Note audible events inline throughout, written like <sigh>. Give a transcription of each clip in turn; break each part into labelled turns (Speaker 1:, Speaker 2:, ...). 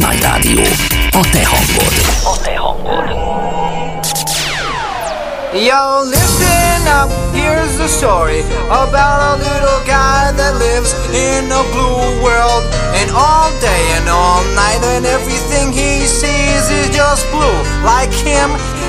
Speaker 1: Night Rádió. A te hangod. A te hangod.
Speaker 2: Yo, listen up, here's the story about a little guy that lives in a blue world. And all day and all night, and everything he sees is just blue, like him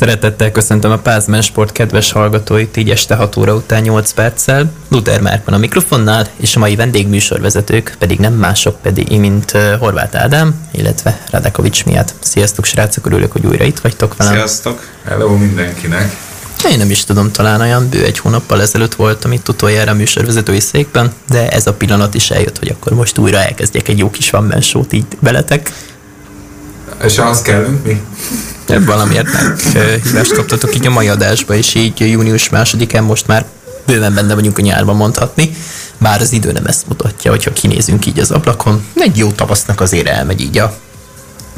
Speaker 3: Szeretettel köszöntöm a Pázmen Sport kedves hallgatóit így este 6 óra után 8 perccel. Luther Márkman a mikrofonnál, és a mai vendégműsorvezetők pedig nem mások pedig, mint Horváth Ádám, illetve Radekovics miatt. Sziasztok srácok, örülök, hogy újra itt vagytok velem.
Speaker 4: Sziasztok! Hello mindenkinek!
Speaker 3: Én nem is tudom, talán olyan bő egy hónappal ezelőtt voltam itt utoljára a műsorvezetői székben, de ez a pillanat is eljött, hogy akkor most újra elkezdjek egy jó kis van így veletek.
Speaker 4: És ahhoz kellünk mi?
Speaker 3: Valamiért hívást kaptatok így a mai adásba, és így június másodikán most már bőven benne vagyunk a nyárban mondhatni, bár az idő nem ezt mutatja, hogyha kinézünk így az ablakon. Egy jó tavasznak azért elmegy így a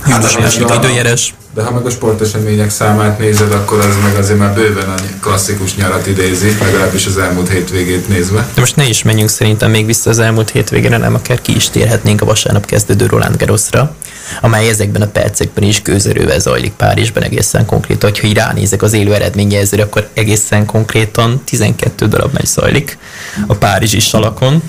Speaker 3: hát, második időjárás.
Speaker 4: De ha meg a sportesemények számát nézed, akkor az meg azért már bőven a klasszikus nyarat idézi, legalábbis az elmúlt hétvégét nézve.
Speaker 3: De most ne is menjünk szerintem még vissza az elmúlt hétvégére, nem akár ki is térhetnénk a vasárnap kezdődő Roland Garrosra, amely ezekben a percekben is gőzerővel zajlik Párizsban egészen konkrétan. Hogyha így ránézek az élő eredményjelzőre, akkor egészen konkrétan 12 darab megy zajlik a Párizsi salakon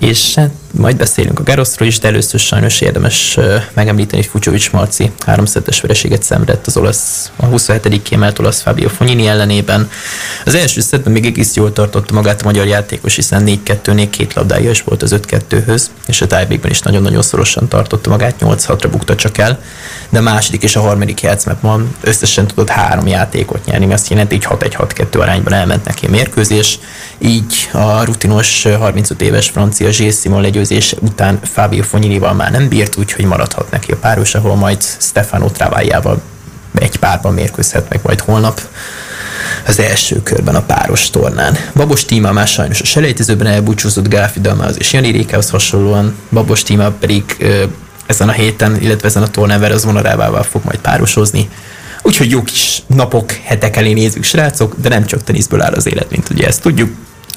Speaker 3: és hát majd beszélünk a Garoszról is, de először sajnos érdemes megemlíteni, hogy Fucsovics Marci háromszetes vereséget szenvedett az olasz, a 27. kiemelt olasz Fabio Fognini ellenében. Az első szettben még egész jól tartotta magát a magyar játékos, hiszen 4-2-nél két labdája is volt az 5-2-höz, és a tájbékben is nagyon-nagyon szorosan tartotta magát, 8-6-ra bukta csak el, de a második és a harmadik játszmában összesen tudott három játékot nyerni, mert azt jelenti, hogy 6-1-6-2 arányban elment neki a mérkőzés, így a rutinos 35 éves francia Gilles Simon legyőzése után Fábio Fonyinival már nem bírt, úgyhogy maradhat neki a páros, ahol majd Stefano Travájával egy párban mérkőzhet meg majd holnap az első körben a páros tornán. Babos Tíma már sajnos a selejtezőben elbúcsúzott Gáfi Dalmához és Jani Rékához hasonlóan, Babos Tíma pedig ezen a héten, illetve ezen a tornán Veres vonarávával fog majd párosozni. Úgyhogy jó kis napok, hetek elé nézzük, srácok, de nem csak teniszből áll az élet, mint ugye ezt tudjuk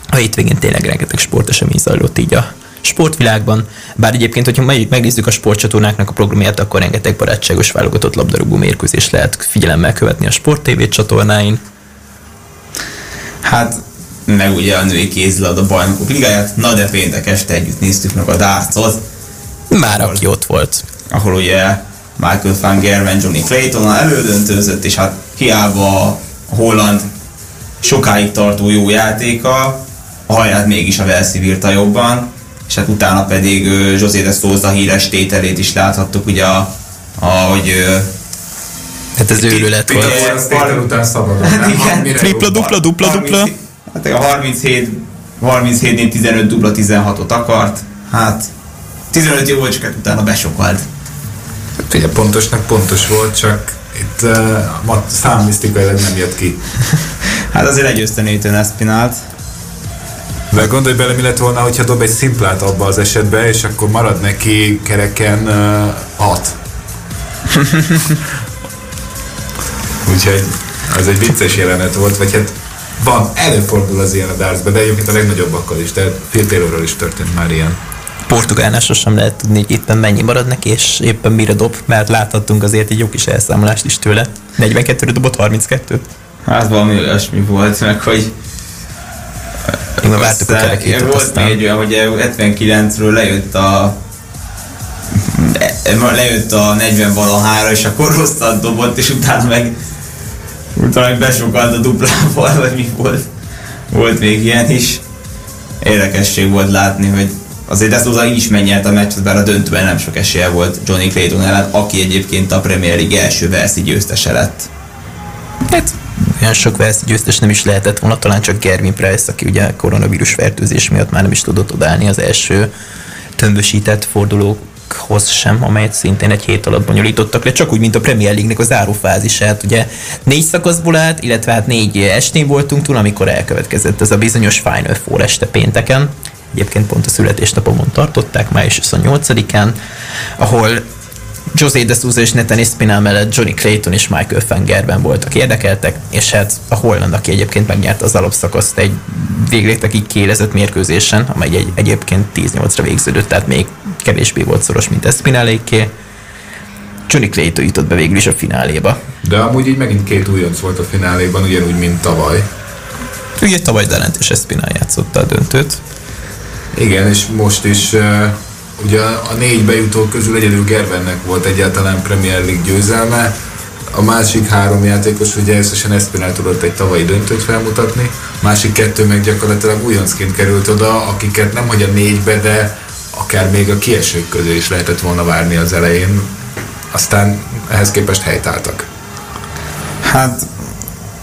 Speaker 3: a hétvégén tényleg rengeteg sportesemény zajlott így a sportvilágban. Bár egyébként, hogyha megnézzük a sportcsatornáknak a programját, akkor rengeteg barátságos válogatott labdarúgó mérkőzés lehet figyelemmel követni a Sport TV csatornáin.
Speaker 5: Hát, meg ugye a női kézilad a bajnokok ligáját, na de péntek este együtt néztük meg a dárcot.
Speaker 3: Már ahol, aki ott volt.
Speaker 5: Ahol ugye Michael van Gerwen, Johnny Clayton elődöntőzött, és hát hiába a holland sokáig tartó jó játéka, a haját mégis a Velszi bírta jobban, és hát utána pedig José de Souza híres tételét is láthattuk, ugye, a, ahogy uh,
Speaker 3: Hát ez őrület
Speaker 4: volt. Az tétel után szabadon, hát
Speaker 3: igen. Tripla, dupla, dupla, dupla.
Speaker 5: Hát a 37 37-nél 15 dupla 16-ot akart, hát 15 jó volt, csak hát utána besokalt.
Speaker 4: Hát ugye pontosnak pontos volt, csak itt uh, számmisztikailag nem jött ki. <laughs>
Speaker 5: hát azért legyőzte Nathan Espinalt.
Speaker 4: De gondolj bele, mi lett volna, hogyha dob egy szimplát abba az esetbe, és akkor marad neki kereken 6. Uh, <laughs> Úgyhogy az egy vicces jelenet volt, vagy hát van, előfordul az ilyen a dartsban, de egyébként a legnagyobbakkal is, de Phil Taylorról is történt már ilyen.
Speaker 3: Portugálnál sosem lehet tudni, hogy éppen mennyi marad neki, és éppen mire dob, mert láthattunk azért egy jó kis elszámolást is tőle. 42-re dobott 32-t.
Speaker 5: Hát valami olyasmi volt, meg hogy
Speaker 3: már vártuk a.
Speaker 5: Volt aztán. még egy olyan, hogy 79-ről lejött a lejött a 40 valahára, és akkor rosszat dobott, és utána meg utána meg besokalt a duplával, <laughs> vagy mi volt. Volt még ilyen is. Érdekesség volt látni, hogy azért hozzá így is megnyert a meccset, bár a döntőben nem sok esélye volt Johnny Clayton ellen, aki egyébként a Premier League első verszi győztese lett.
Speaker 3: Hát olyan sok verszi győztes nem is lehetett volna, talán csak Gervin Price, aki ugye koronavírus fertőzés miatt már nem is tudott odállni az első tömbösített fordulókhoz sem, amelyet szintén egy hét alatt bonyolítottak le, csak úgy, mint a Premier League-nek az zárófázisát. Ugye négy szakaszból állt, illetve hát négy estén voltunk túl, amikor elkövetkezett ez a bizonyos Final Four este pénteken. Egyébként pont a születésnapomon tartották, május 28-án, ahol José de Souza és Nathan Espinal mellett Johnny Clayton és Michael Fengerben voltak érdekeltek, és hát a Holland, aki egyébként megnyerte az alapszakaszt egy végletekig kélezett mérkőzésen, amely egy, egyébként 10-8-ra végződött, tehát még kevésbé volt szoros, mint Espinaléké. Johnny Clayton jutott be végül is a fináléba.
Speaker 4: De amúgy így megint két újonc volt a fináléban, ugyanúgy, mint tavaly.
Speaker 3: Ugye tavaly Delent és Espinal játszotta a döntőt.
Speaker 4: Igen, és most is uh, ugye a négy bejutó közül egyedül Gervennek volt egyáltalán Premier League győzelme. a másik három játékos ugye összesen Espinel tudott egy tavalyi döntőt felmutatni, másik kettő meg gyakorlatilag újoncként került oda, akiket nem hogy a négybe, de akár még a kiesők közé is lehetett volna várni az elején. Aztán ehhez képest helytáltak.
Speaker 5: Hát,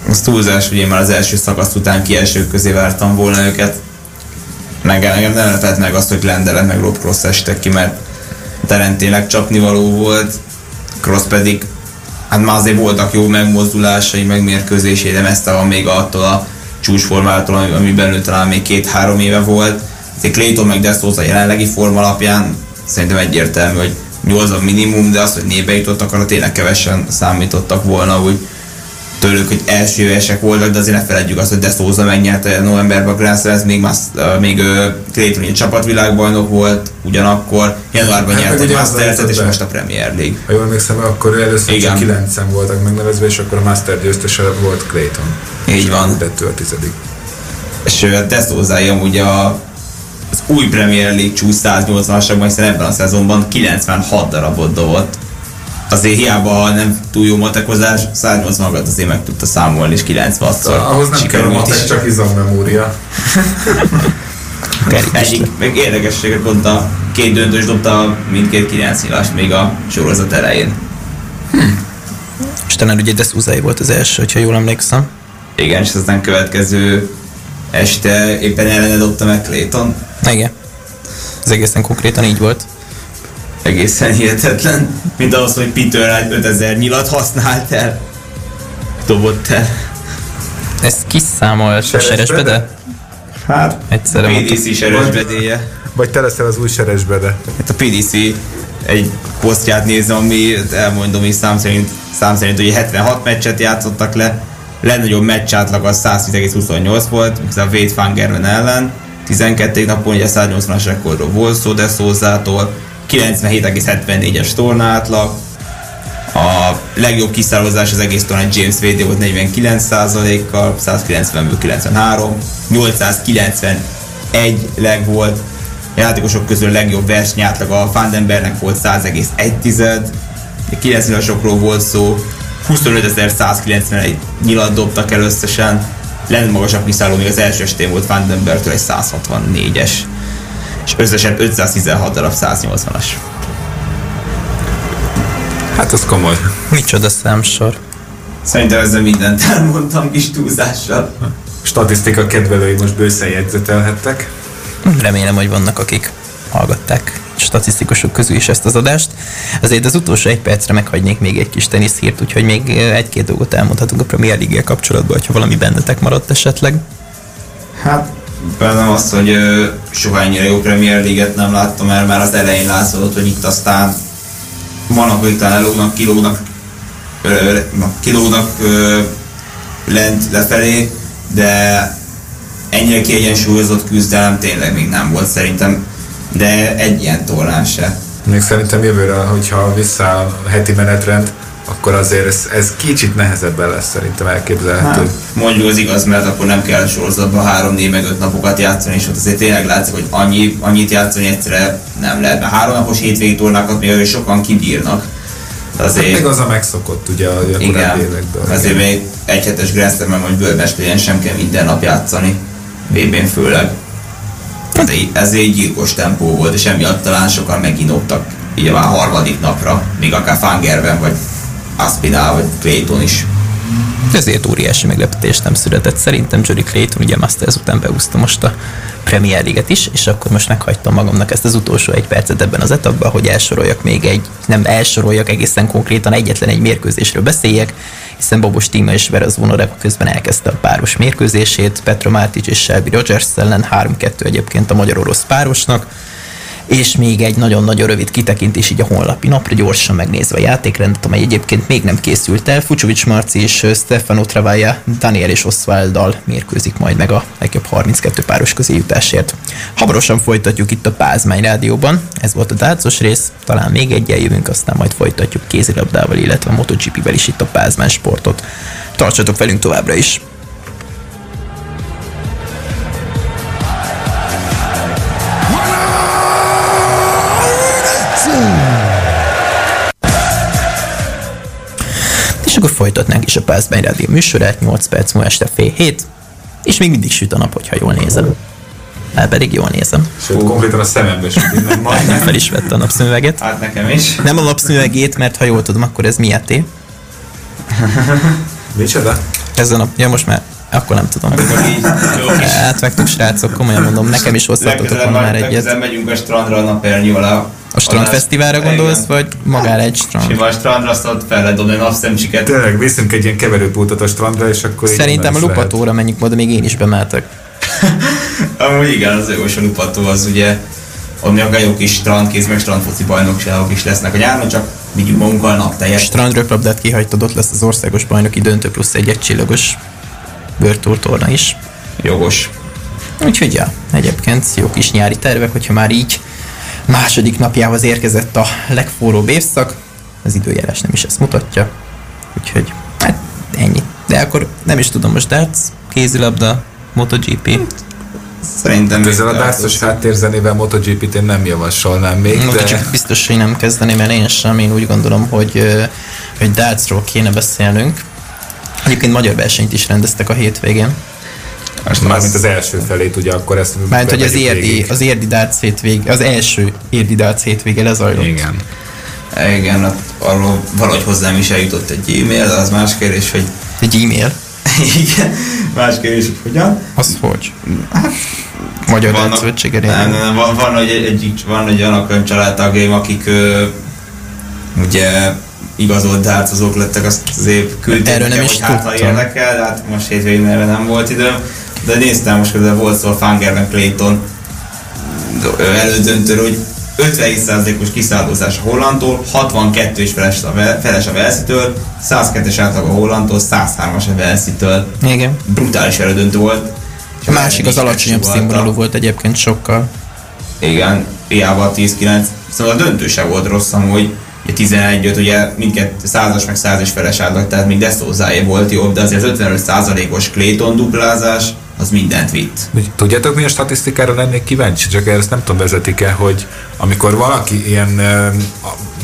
Speaker 5: az túlzás, hogy én már az első szakasz után kiesők közé vártam volna őket. Meg engem nem lepett meg azt, hogy Lendelet meg Rob Cross estek ki, mert tényleg csapnivaló volt, Cross pedig hát már azért voltak jó megmozdulásai, meg mérkőzésé, de messze van még attól a csúcsformától, ami- amiben ő talán még két-három éve volt. Azért Clayton meg De Souza jelenlegi forma alapján szerintem egyértelmű, hogy 8 a minimum, de az, hogy nébe jutottak, arra tényleg kevesen számítottak volna, úgy tőlük, hogy első évesek voltak, de azért ne feledjük azt, hogy De Souza megnyerte novemberben a Slam, még, ö, még Clayton egy csapatvilágbajnok volt, ugyanakkor januárban
Speaker 4: Hát
Speaker 5: nyert egy
Speaker 4: ugye
Speaker 5: Masters-et, és most a Premier League.
Speaker 4: Ha jól emlékszem, akkor először
Speaker 5: Igen.
Speaker 4: csak kilencen voltak megnevezve, és akkor a Master győztese volt Clayton.
Speaker 5: Így van.
Speaker 4: Tettő a tizedik.
Speaker 5: És De Souza amúgy a, az új Premier League csúcs 180-asakban, hiszen ebben a szezonban 96 darabot dobott. Azért hiába, nem túl jó matekozás, 180 magat azért meg tudta számolni, és 96-szor
Speaker 4: Ahhoz nem kell
Speaker 5: sikerült
Speaker 4: matek,
Speaker 5: is.
Speaker 4: csak izommemória.
Speaker 5: Egyik, meg érdekességet pont a két döntős dobta mindkét 9 nyilást még a sorozat elején.
Speaker 3: És talán ugye De Souza volt az első, hogyha jól emlékszem.
Speaker 5: Igen, és aztán következő este éppen ellene dobta meg Clayton.
Speaker 3: Igen. Ez egészen konkrétan így volt.
Speaker 5: Egészen hihetetlen. Mint ahhoz, hogy Peter egy 5000 nyilat használt el. Dobott el.
Speaker 3: Ezt kiszámol a
Speaker 4: Seresbede?
Speaker 5: Hát,
Speaker 3: Egyszerre.
Speaker 5: PDC is erős bedéje.
Speaker 4: Vagy te leszel az új seresbede.
Speaker 5: Hát a PDC egy posztját nézem, ami elmondom is szám szerint, szám szerint hogy 76 meccset játszottak le, legnagyobb meccs átlag az 110,28 volt, ez a Wade Fangerven ellen, 12 napon ugye 180-as rekordról volt szó, de szózától, 97,74-es torna átlag, a legjobb kiszállozás az egész tornán James Wade volt 49%-kal, 190-ből 93, 891 leg volt, a játékosok közül a legjobb versenyátlag a Vandenbergnek volt 100,1, 90-asokról volt szó, 25.191 nyilat dobtak el összesen, legmagasabb kiszálló még az első estén volt Vandenbergtől egy 164-es, és összesen 516 darab 180-as.
Speaker 4: Hát az komoly.
Speaker 3: Micsoda számsor.
Speaker 5: Szerintem ezzel mindent elmondtam kis túlzással.
Speaker 4: Statisztika kedvelői most bőszen jegyzetelhettek.
Speaker 3: Remélem, hogy vannak, akik hallgatták statisztikusok közül is ezt az adást. Azért az utolsó egy percre meghagynék még egy kis teniszhírt, úgyhogy még egy-két dolgot elmondhatunk a Premier league kapcsolatban, ha valami bennetek maradt esetleg.
Speaker 5: Hát bennem az, hogy ö, soha ennyire jó Premier League-et nem láttam el, már az elején látszott, hogy itt aztán vannak, hogy talán elógnak, kilógnak, kilógnak lent lefelé, de ennyire kiegyensúlyozott küzdelem tényleg még nem volt szerintem, de egy ilyen tornán se.
Speaker 4: Még szerintem jövőre, hogyha visszaáll a heti menetrend, akkor azért ez, ez kicsit nehezebben lesz szerintem elképzelhető.
Speaker 5: Hát, mondjuk az igaz, mert akkor nem kell sorozatban három, négy, meg öt napokat játszani, és ott azért tényleg látszik, hogy annyi, annyit játszani egyszerre nem lehet, mert három napos hétvégi tornákat még olyan sokan kibírnak. De azért,
Speaker 4: Még az a megszokott ugye a, korábbi
Speaker 5: igen,
Speaker 4: évekből.
Speaker 5: azért még egy hetes Grand Slam-en, hogy bőrmestéren sem kell minden nap játszani, VB-n főleg. Hát így- ez egy gyilkos tempó volt, és emiatt talán sokan meginódtak így a harmadik napra, még akár Fangerben, vagy Aspinall, vagy Clayton is.
Speaker 3: Ezért óriási meglepetés nem született. Szerintem Jory Clayton ugye Masters után beúszta most a Premier League-et is, és akkor most meghagytam magamnak ezt az utolsó egy percet ebben az etapban, hogy elsoroljak még egy, nem elsoroljak egészen konkrétan egyetlen egy mérkőzésről beszéljek, hiszen Bobos Tima és Vera Zvonore közben elkezdte a páros mérkőzését, Petra Martic és Shelby Rogers ellen 3-2 egyébként a magyar-orosz párosnak, és még egy nagyon-nagyon rövid kitekintés így a honlapi napra, gyorsan megnézve a játékrendet, amely egyébként még nem készült el. Fucsovics Marci és Stefano Travaja, Daniel és Osvalddal mérkőzik majd meg a legjobb 32 páros közé jutásért. Hamarosan folytatjuk itt a Pázmány rádióban, ez volt a dácos rész, talán még egy jövünk, aztán majd folytatjuk kézilabdával, illetve MotoGP-vel is itt a Pázmány sportot. Tartsatok velünk továbbra is! És akkor folytatnánk is a Pászbány Rádió műsorát, 8 perc múlva este fél hét, és még mindig süt a nap, hogyha jól nézem. Hát pedig jól nézem.
Speaker 4: Sőt, konkrétan a szemembe süt innen
Speaker 3: Nem <laughs> fel is vette a napszemüveget.
Speaker 5: Hát nekem is.
Speaker 3: Nem a napszemüvegét, mert ha jól tudom, akkor ez miatt <laughs>
Speaker 4: Micsoda?
Speaker 3: Ez a nap, ja most már, akkor nem tudom.
Speaker 5: Kis
Speaker 3: Átvágtuk srácok, komolyan mondom, nekem is
Speaker 5: legközelebb,
Speaker 3: volna már
Speaker 5: már,
Speaker 3: egyet.
Speaker 5: legközelebb megyünk a strandra a napernyő alá.
Speaker 3: A strandfesztiválra gondolsz, vagy magára egy strand?
Speaker 5: Sima a strandra, azt ott fel lehet dobni a napszemcsiket.
Speaker 4: Tényleg, viszünk egy ilyen keverőpultot a strandra, és akkor
Speaker 3: Szerintem a
Speaker 4: is lehet.
Speaker 3: lupatóra menjünk, oda még én is bemeltek. <laughs>
Speaker 5: Amúgy igen, az jogos a lupató az ugye ott még a jó kis strandkéz, meg strandfoci bajnokságok is lesznek a nyáron, csak vigyünk magunkkal napteljes.
Speaker 3: Strandröplabdát kihagytad, ott lesz az országos bajnoki döntő plusz egy egycsillagos World Tour torna is.
Speaker 5: Jogos.
Speaker 3: Úgyhogy ja, egyébként jó kis nyári tervek, hogyha már így második napjához érkezett a legforróbb évszak, az időjárás nem is ezt mutatja, úgyhogy hát ennyi. De akkor nem is tudom, most darts, kézilabda, MotoGP.
Speaker 5: Szerintem
Speaker 4: Ezzel a dárcos háttérzenével MotoGP-t én nem javasolnám még, de
Speaker 3: MotoGP biztos, hogy nem kezdeném el én sem, én úgy gondolom, hogy, hogy dartsról kéne beszélnünk. Egyébként magyar versenyt is rendeztek a hétvégén.
Speaker 4: Most már mint az első felét, ugye akkor ezt
Speaker 3: Mert hogy az érdi,
Speaker 4: végig.
Speaker 3: az érdi darts hétvég, az első érdi darts hétvége lezajlott.
Speaker 4: Igen.
Speaker 5: Igen, hát arról valahogy hozzám is eljutott egy e-mail, de az más kérdés, hogy
Speaker 3: Egy e-mail. <laughs>
Speaker 5: igen, más kérdés, hogy hogyan.
Speaker 3: Az hogy? Magyar
Speaker 5: Vannak-
Speaker 3: Darts Szövetsége
Speaker 5: Nem, nem, van, van, hogy egy, egy, van, olyanok olyan családtagjaim, akik ö, ugye igazolt dárcozók lettek, azt az év küldték
Speaker 3: Erről nem is
Speaker 5: hogy hát, ha
Speaker 3: tudtam.
Speaker 5: érdekel, de hát most hétvégén erre nem volt időm. De néztem most közben volt szó a Fangerben Clayton elődöntőről, hogy 57%-os kiszállózás a Hollandtól, 62 és feles a, feles a Velszitől, 102-es átlag a Hollandtól, 103-as a Velszitől.
Speaker 3: Igen.
Speaker 5: Brutális elődöntő volt. És
Speaker 3: A másik az alacsonyabb színvonalú volt egyébként sokkal.
Speaker 5: igen, hiába a 10-9. Szóval a döntő se volt rossz amúgy. Ugye 11 ugye mindkettő százas meg száz és feles átlag, tehát még Deszózáé volt jobb, de azért az 55%-os Clayton duplázás, az mindent vitt.
Speaker 4: Tudjátok, milyen statisztikára lennék kíváncsi? Csak ezt nem tudom, vezetik-e, hogy amikor valaki ilyen,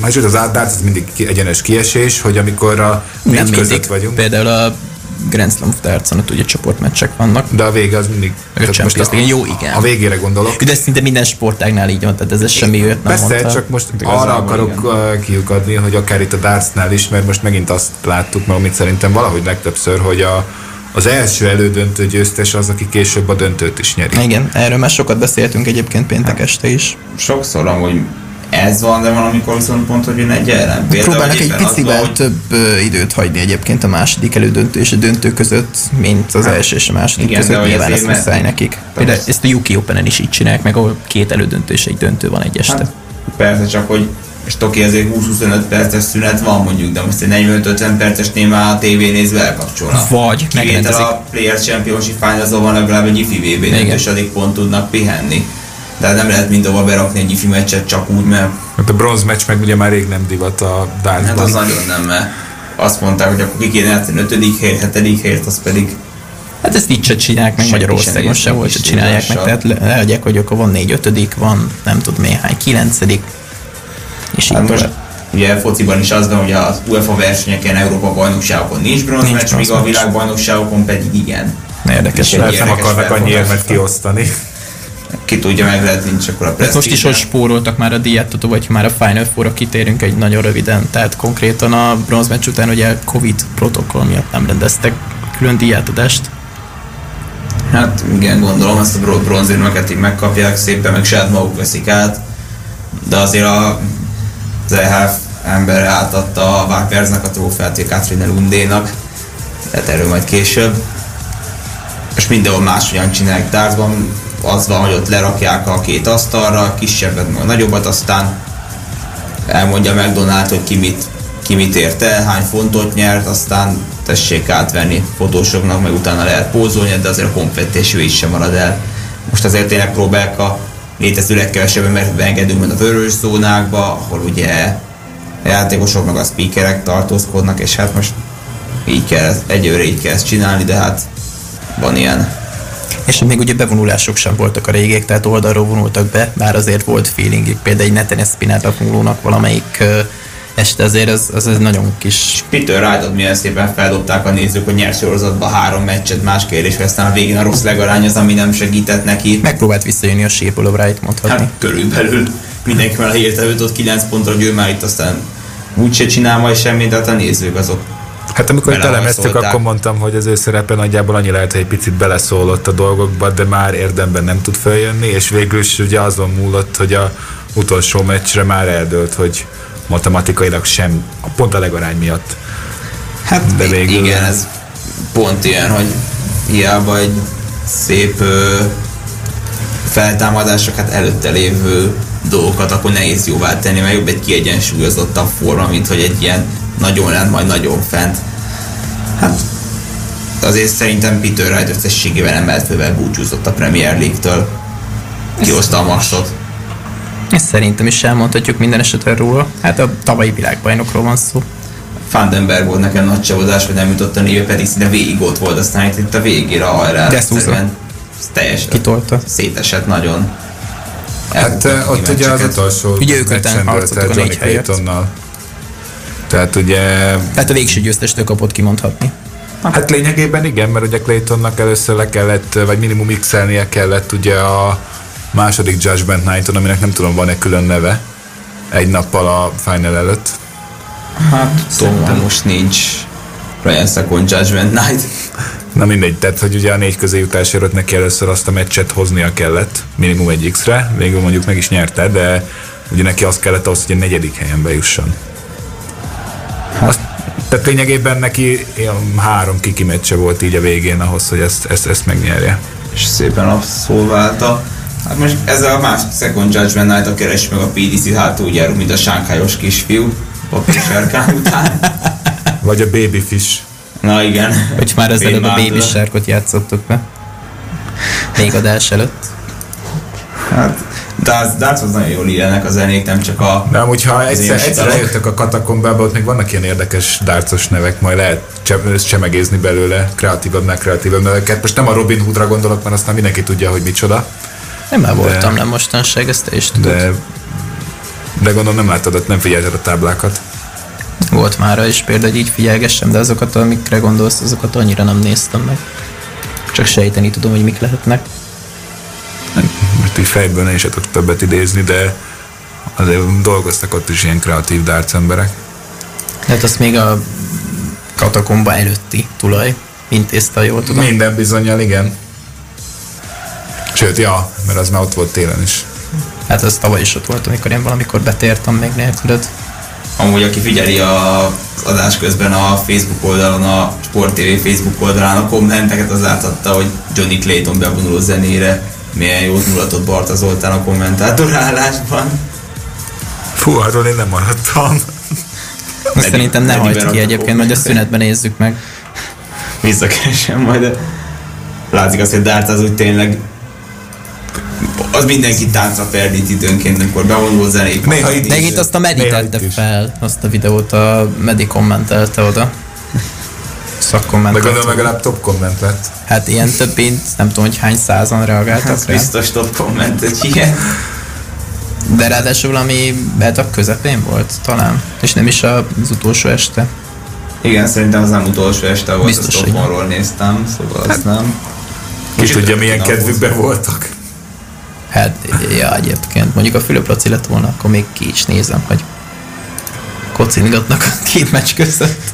Speaker 4: másod az átdárt, ez mindig egyenes kiesés, hogy amikor a négy
Speaker 3: Nem
Speaker 4: között
Speaker 3: mindig.
Speaker 4: vagyunk,
Speaker 3: Például a Grand Slam dartson ott ugye csoportmeccsek vannak.
Speaker 4: de a vége az mindig...
Speaker 3: Meg a Champions League, jó, igen.
Speaker 4: A végére gondolok.
Speaker 3: De ez szinte minden sportágnál így van, tehát ez semmi olyat nem
Speaker 4: Persze,
Speaker 3: mondta.
Speaker 4: csak most
Speaker 5: Igazából
Speaker 4: arra akarok
Speaker 5: igen.
Speaker 4: kiukadni, hogy akár itt a dartsnál is, mert most megint azt láttuk, meg amit szerintem valahogy legtöbbször, hogy a, az első elődöntő győztes az, aki később a döntőt is nyeri.
Speaker 3: Igen, erről már sokat beszéltünk egyébként péntek este is.
Speaker 5: Sokszor amúgy ez van, de van, amikor viszont pont, hogy jön egy ellen. Például
Speaker 3: Próbálnak egy picivel
Speaker 5: hogy-
Speaker 3: több időt hagyni egyébként a második elődöntő és a döntő között, mint az első és a második
Speaker 5: igen,
Speaker 3: között. Nyilván ezt muszáj nekik. Például ezt a UK Open-en is így csinálják, meg ahol két elődöntő és egy döntő van egy este.
Speaker 5: Hát, persze, csak hogy és toki azért 20-25 perces szünet van mondjuk, de most egy 45-50 percesnél már a tévé nézve elkapcsolnak.
Speaker 3: Vagy megrendezik.
Speaker 5: a Players Championship finals van legalább egy ifi VB és addig pont tudnak pihenni. Tehát nem lehet mindova berakni egy ifi meccset csak úgy, mert
Speaker 4: Hát a bronz meccs meg ugye már rég nem divat a
Speaker 5: hát az nagyon nem, mert azt mondták, hogy akkor ki kéne játszani 5. helyet, 7. helyet, az pedig
Speaker 3: Hát ezt így se csinálják meg Magyarországon
Speaker 5: sem
Speaker 3: se volt, se csinálják meg. Tehát le- lehagyják, hogy akkor van négy ötödik, van nem tudom néhány kilencedik, és így
Speaker 5: Hát most
Speaker 3: tovább.
Speaker 5: ugye fociban is az van, hogy az UEFA versenyeken, Európa bajnokságokon nincs bronzmeccs, míg a világbajnokságokon pedig igen.
Speaker 3: Érdekes.
Speaker 4: Lehet nem akarnak annyi érmet kiosztani.
Speaker 5: Ki tudja, meg lehet nincs akkor a
Speaker 3: Tehát most is, hogy spóroltak már a díjátadó, vagy ha már a Final Four-ra kitérünk egy nagyon röviden. Tehát konkrétan a bronzmeccs után ugye Covid protokoll miatt nem rendeztek külön díjátadást.
Speaker 5: Hát igen, gondolom, ezt a bro- bronzérmeket így megkapják szépen, meg saját maguk veszik át. De azért a, az EHF ember átadta a Vipers-nek a trófeát, vagy Katrina Lundénak. Tehát erről majd később. És mindenhol máshogyan csinálják dartsban. Az van, hogy ott lerakják a két asztalra, kisebbet, meg nagyobbat, aztán elmondja McDonald, hogy ki mit, ki mit ért el, hány fontot nyert, aztán tessék átvenni fotósoknak, meg utána lehet pózolni, de azért a konfettés ő is sem marad el. Most azért tényleg próbálják a létező legkevesebb embert beengedünk, mint a vörös zónákba, ahol ugye a játékosok meg a speakerek tartózkodnak, és hát most így kell, egyőre így kell ezt csinálni, de hát van ilyen.
Speaker 3: És még ugye bevonulások sem voltak a régek, tehát oldalról vonultak be, bár azért volt feelingük, például egy neten Espinát bevonulónak valamelyik este azért az, az egy nagyon kis...
Speaker 5: Peter Wright-ot milyen szépen feldobták a nézők, hogy nyert sorozatba három meccset, más kérdés, aztán a végén a rossz legarány az, ami nem segített neki.
Speaker 3: Megpróbált visszajönni a sípoló Wright mondhatni.
Speaker 5: Hát körülbelül mindenki már hirtelen ott 9 pontra, hogy ő már itt aztán úgyse csinál majd semmit, de hát a nézők azok
Speaker 4: Hát amikor itt elemeztük, akkor mondtam, hogy az ő szerepe nagyjából annyi lehet, hogy egy picit beleszólott a dolgokba, de már érdemben nem tud feljönni, és végül is ugye azon múlott, hogy a utolsó meccsre már eldőlt, hogy matematikailag sem, pont a legarány miatt.
Speaker 5: Hát
Speaker 4: De
Speaker 5: de
Speaker 4: végül-
Speaker 5: igen, ez pont ilyen, hogy hiába egy szép ö, feltámadások, hát előtte lévő dolgokat akkor nehéz jóvá tenni, mert jobb egy kiegyensúlyozottabb forma, mint hogy egy ilyen nagyon lent, majd nagyon fent. Hát azért szerintem Peter Wright összességében emeltővel búcsúzott a Premier League-től. Kihozta a maxot.
Speaker 3: Ezt szerintem is elmondhatjuk minden esetre róla. Hát a tavalyi világbajnokról van szó.
Speaker 5: Fandenberg volt nekem nagy csalódás, hogy nem jutott a néve, pedig szinte végig ott volt, aztán itt, itt a végére hajrá.
Speaker 3: De
Speaker 5: egyszerűen Teljesen
Speaker 3: Kitolta.
Speaker 5: szétesett nagyon.
Speaker 4: Hát eh,
Speaker 5: a
Speaker 4: ott ugye az utolsó
Speaker 3: Ugye ők öten harcoltak
Speaker 4: el
Speaker 3: a
Speaker 4: Johnny
Speaker 3: négy helyért.
Speaker 4: Claytonnal. Tehát ugye,
Speaker 3: Tehát a végső győztestől kapott kimondhatni.
Speaker 4: hát lényegében igen, mert ugye Claytonnak először le kellett, vagy minimum x kellett ugye a második Judgment Night-on, aminek nem tudom, van-e külön neve, egy nappal a final előtt.
Speaker 5: Hát szerintem most nincs Ryan Second Judgment Night.
Speaker 4: Na mindegy, tehát hogy ugye a négy közé jutásért neki először azt a meccset hoznia kellett, minimum egy X-re, végül mondjuk meg is nyerte, de ugye neki az kellett ahhoz, hogy a negyedik helyen bejusson. Azt, tehát lényegében neki ilyen három kiki meccse volt így a végén ahhoz, hogy ezt, ezt, ezt megnyerje.
Speaker 5: És szépen abszolválta. Hát most ez a másik Second Judgment Night-a keres meg a PDC hátuljáról, mint a sánkályos kisfiú. Papírsárkány után. <laughs>
Speaker 4: Vagy a Babyfish.
Speaker 5: Na igen.
Speaker 3: Hogy már előbb a Baby. Sharkot játszottuk be. Még adás előtt.
Speaker 5: Hát, Darts, Dartshoz nagyon jól illenek a zenék, nem csak a...
Speaker 4: De amúgy, ha egyszer, egyszer eljöttek a katakombába, ott még vannak ilyen érdekes dárcos nevek, majd lehet cse- csemegézni belőle kreatívabbnál kreatívabb neveket. Most nem a Robin Hoodra gondolok, mert aztán mindenki tudja, hogy micsoda.
Speaker 3: Nem már voltam, nem mostanság, ezt te is tudod.
Speaker 4: De, de gondolom nem láttad, nem figyelted a táblákat.
Speaker 3: Volt már is példa, hogy így figyelgessem, de azokat, amikre gondolsz, azokat annyira nem néztem meg. Csak sejteni tudom, hogy mik lehetnek.
Speaker 4: Most így fejből ne is tudok többet idézni, de azért dolgoztak ott is ilyen kreatív darts emberek.
Speaker 3: Hát azt még a katakomba előtti tulaj intézte, jól tudom.
Speaker 4: Minden bizonyal, igen. Sőt, ja, mert az már ott volt télen is.
Speaker 3: Hát az tavaly is ott volt, amikor én valamikor betértem még nélkülöd.
Speaker 5: Amúgy aki figyeli a adás közben a Facebook oldalon, a Sport TV Facebook oldalán a kommenteket, az láthatta, hogy Johnny Clayton bevonuló zenére milyen jót mulatott Barta Zoltán a kommentátor állásban.
Speaker 4: Fú, arról én nem maradtam.
Speaker 3: Azt szerintem ne hagyd ki egyébként, majd a szünetben nézzük meg.
Speaker 5: Visszakeresem majd, de látszik azt, hogy Dart az úgy tényleg az mindenki táncra ferdít időnként, amikor bevonuló zenék.
Speaker 4: Néha itt
Speaker 3: De
Speaker 4: is.
Speaker 3: itt azt a Medi tette fel, azt a videót a Medi kommentelte oda.
Speaker 4: De
Speaker 3: Szakkommentelte.
Speaker 4: gondolom legalább top komment lett.
Speaker 3: Hát ilyen több mint, nem tudom, hogy hány százan reagáltak
Speaker 5: Ez
Speaker 3: rá.
Speaker 5: biztos top komment, egy ilyen.
Speaker 3: De ráadásul valami hát a közepén volt talán. És nem is az utolsó este.
Speaker 5: Igen, szerintem az nem utolsó este volt,
Speaker 3: Biztos,
Speaker 5: azt otthonról néztem, szóval az nem.
Speaker 4: Ki tudja, milyen kedvükben voltak.
Speaker 3: Hát, ja, egyébként. Mondjuk a Fülöp Laci lett volna, akkor még ki is nézem, hogy kocingatnak a két meccs között.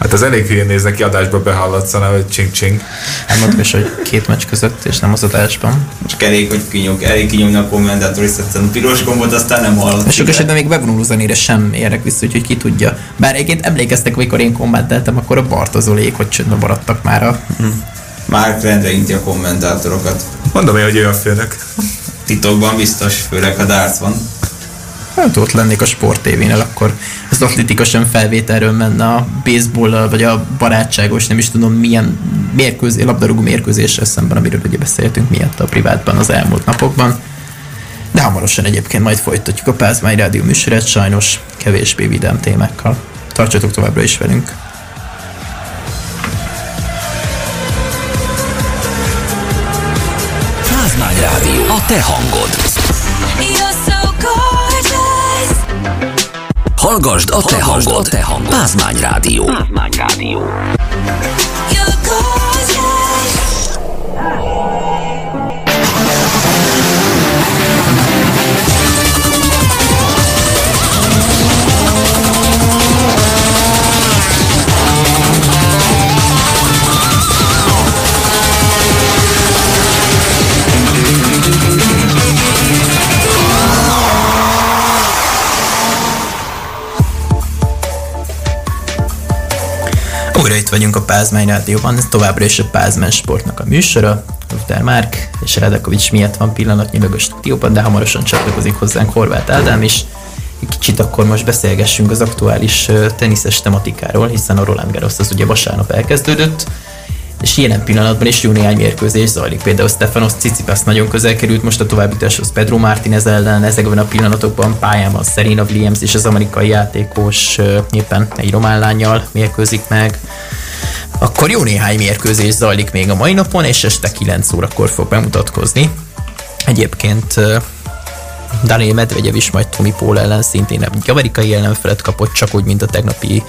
Speaker 4: Hát az elég hülyén néz neki adásba behallatszana, hogy csing-csing.
Speaker 3: Hát mondtam is, hogy két meccs között, és nem az adásban.
Speaker 5: Csak elég, hogy kinyog, elég kinyomni a kommentátor, a piros gombot, aztán nem hallott.
Speaker 3: És sok esetben még bevonuló zenére sem érek vissza, úgyhogy ki tudja. Bár egyébként emlékeztek, amikor én kommenteltem, akkor a Bartozolék, hogy csöndben maradtak már a...
Speaker 5: Már rendre inti a kommentátorokat.
Speaker 4: Mondom én, hogy ő a főnök.
Speaker 5: Titokban biztos, főleg ha darts van.
Speaker 3: Hát ott lennék a Sport TV-nél, akkor az atletikusan felvételről menne a baseball vagy a barátságos, nem is tudom milyen mérkőzés, labdarúgó mérkőzéssel szemben, amiről ugye beszéltünk miatt a privátban az elmúlt napokban. De hamarosan egyébként majd folytatjuk a Pázmány Rádió műsorát, sajnos kevésbé vidám témákkal. Tartsatok továbbra is velünk!
Speaker 1: Pázmány Rádió. A te hangod. Hallgasd a te hangod, te hangod. Pázmány Rádió. Pázmány Rádió.
Speaker 3: Újra itt vagyunk a Pázmány Rádióban, ez továbbra is a Pázmány Sportnak a műsora. Luther Márk és Radakovics miatt van pillanatnyilag a stúdióban, de hamarosan csatlakozik hozzánk Horváth Ádám is. Egy kicsit akkor most beszélgessünk az aktuális teniszes tematikáról, hiszen a Roland Garros az ugye vasárnap elkezdődött, és ilyen pillanatban is jó néhány mérkőzés zajlik. Például Stefanos Tsitsipas nagyon közel került most a továbbításhoz Pedro Martinez ellen, ezekben a pillanatokban pályában Serena Williams és az amerikai játékos éppen egy román lányjal mérkőzik meg. Akkor jó néhány mérkőzés zajlik még a mai napon, és este 9 órakor fog bemutatkozni. Egyébként Daniel Medvegyev is majd Tomi Paul ellen szintén egy amerikai ellenfelet kapott, csak úgy, mint a tegnapi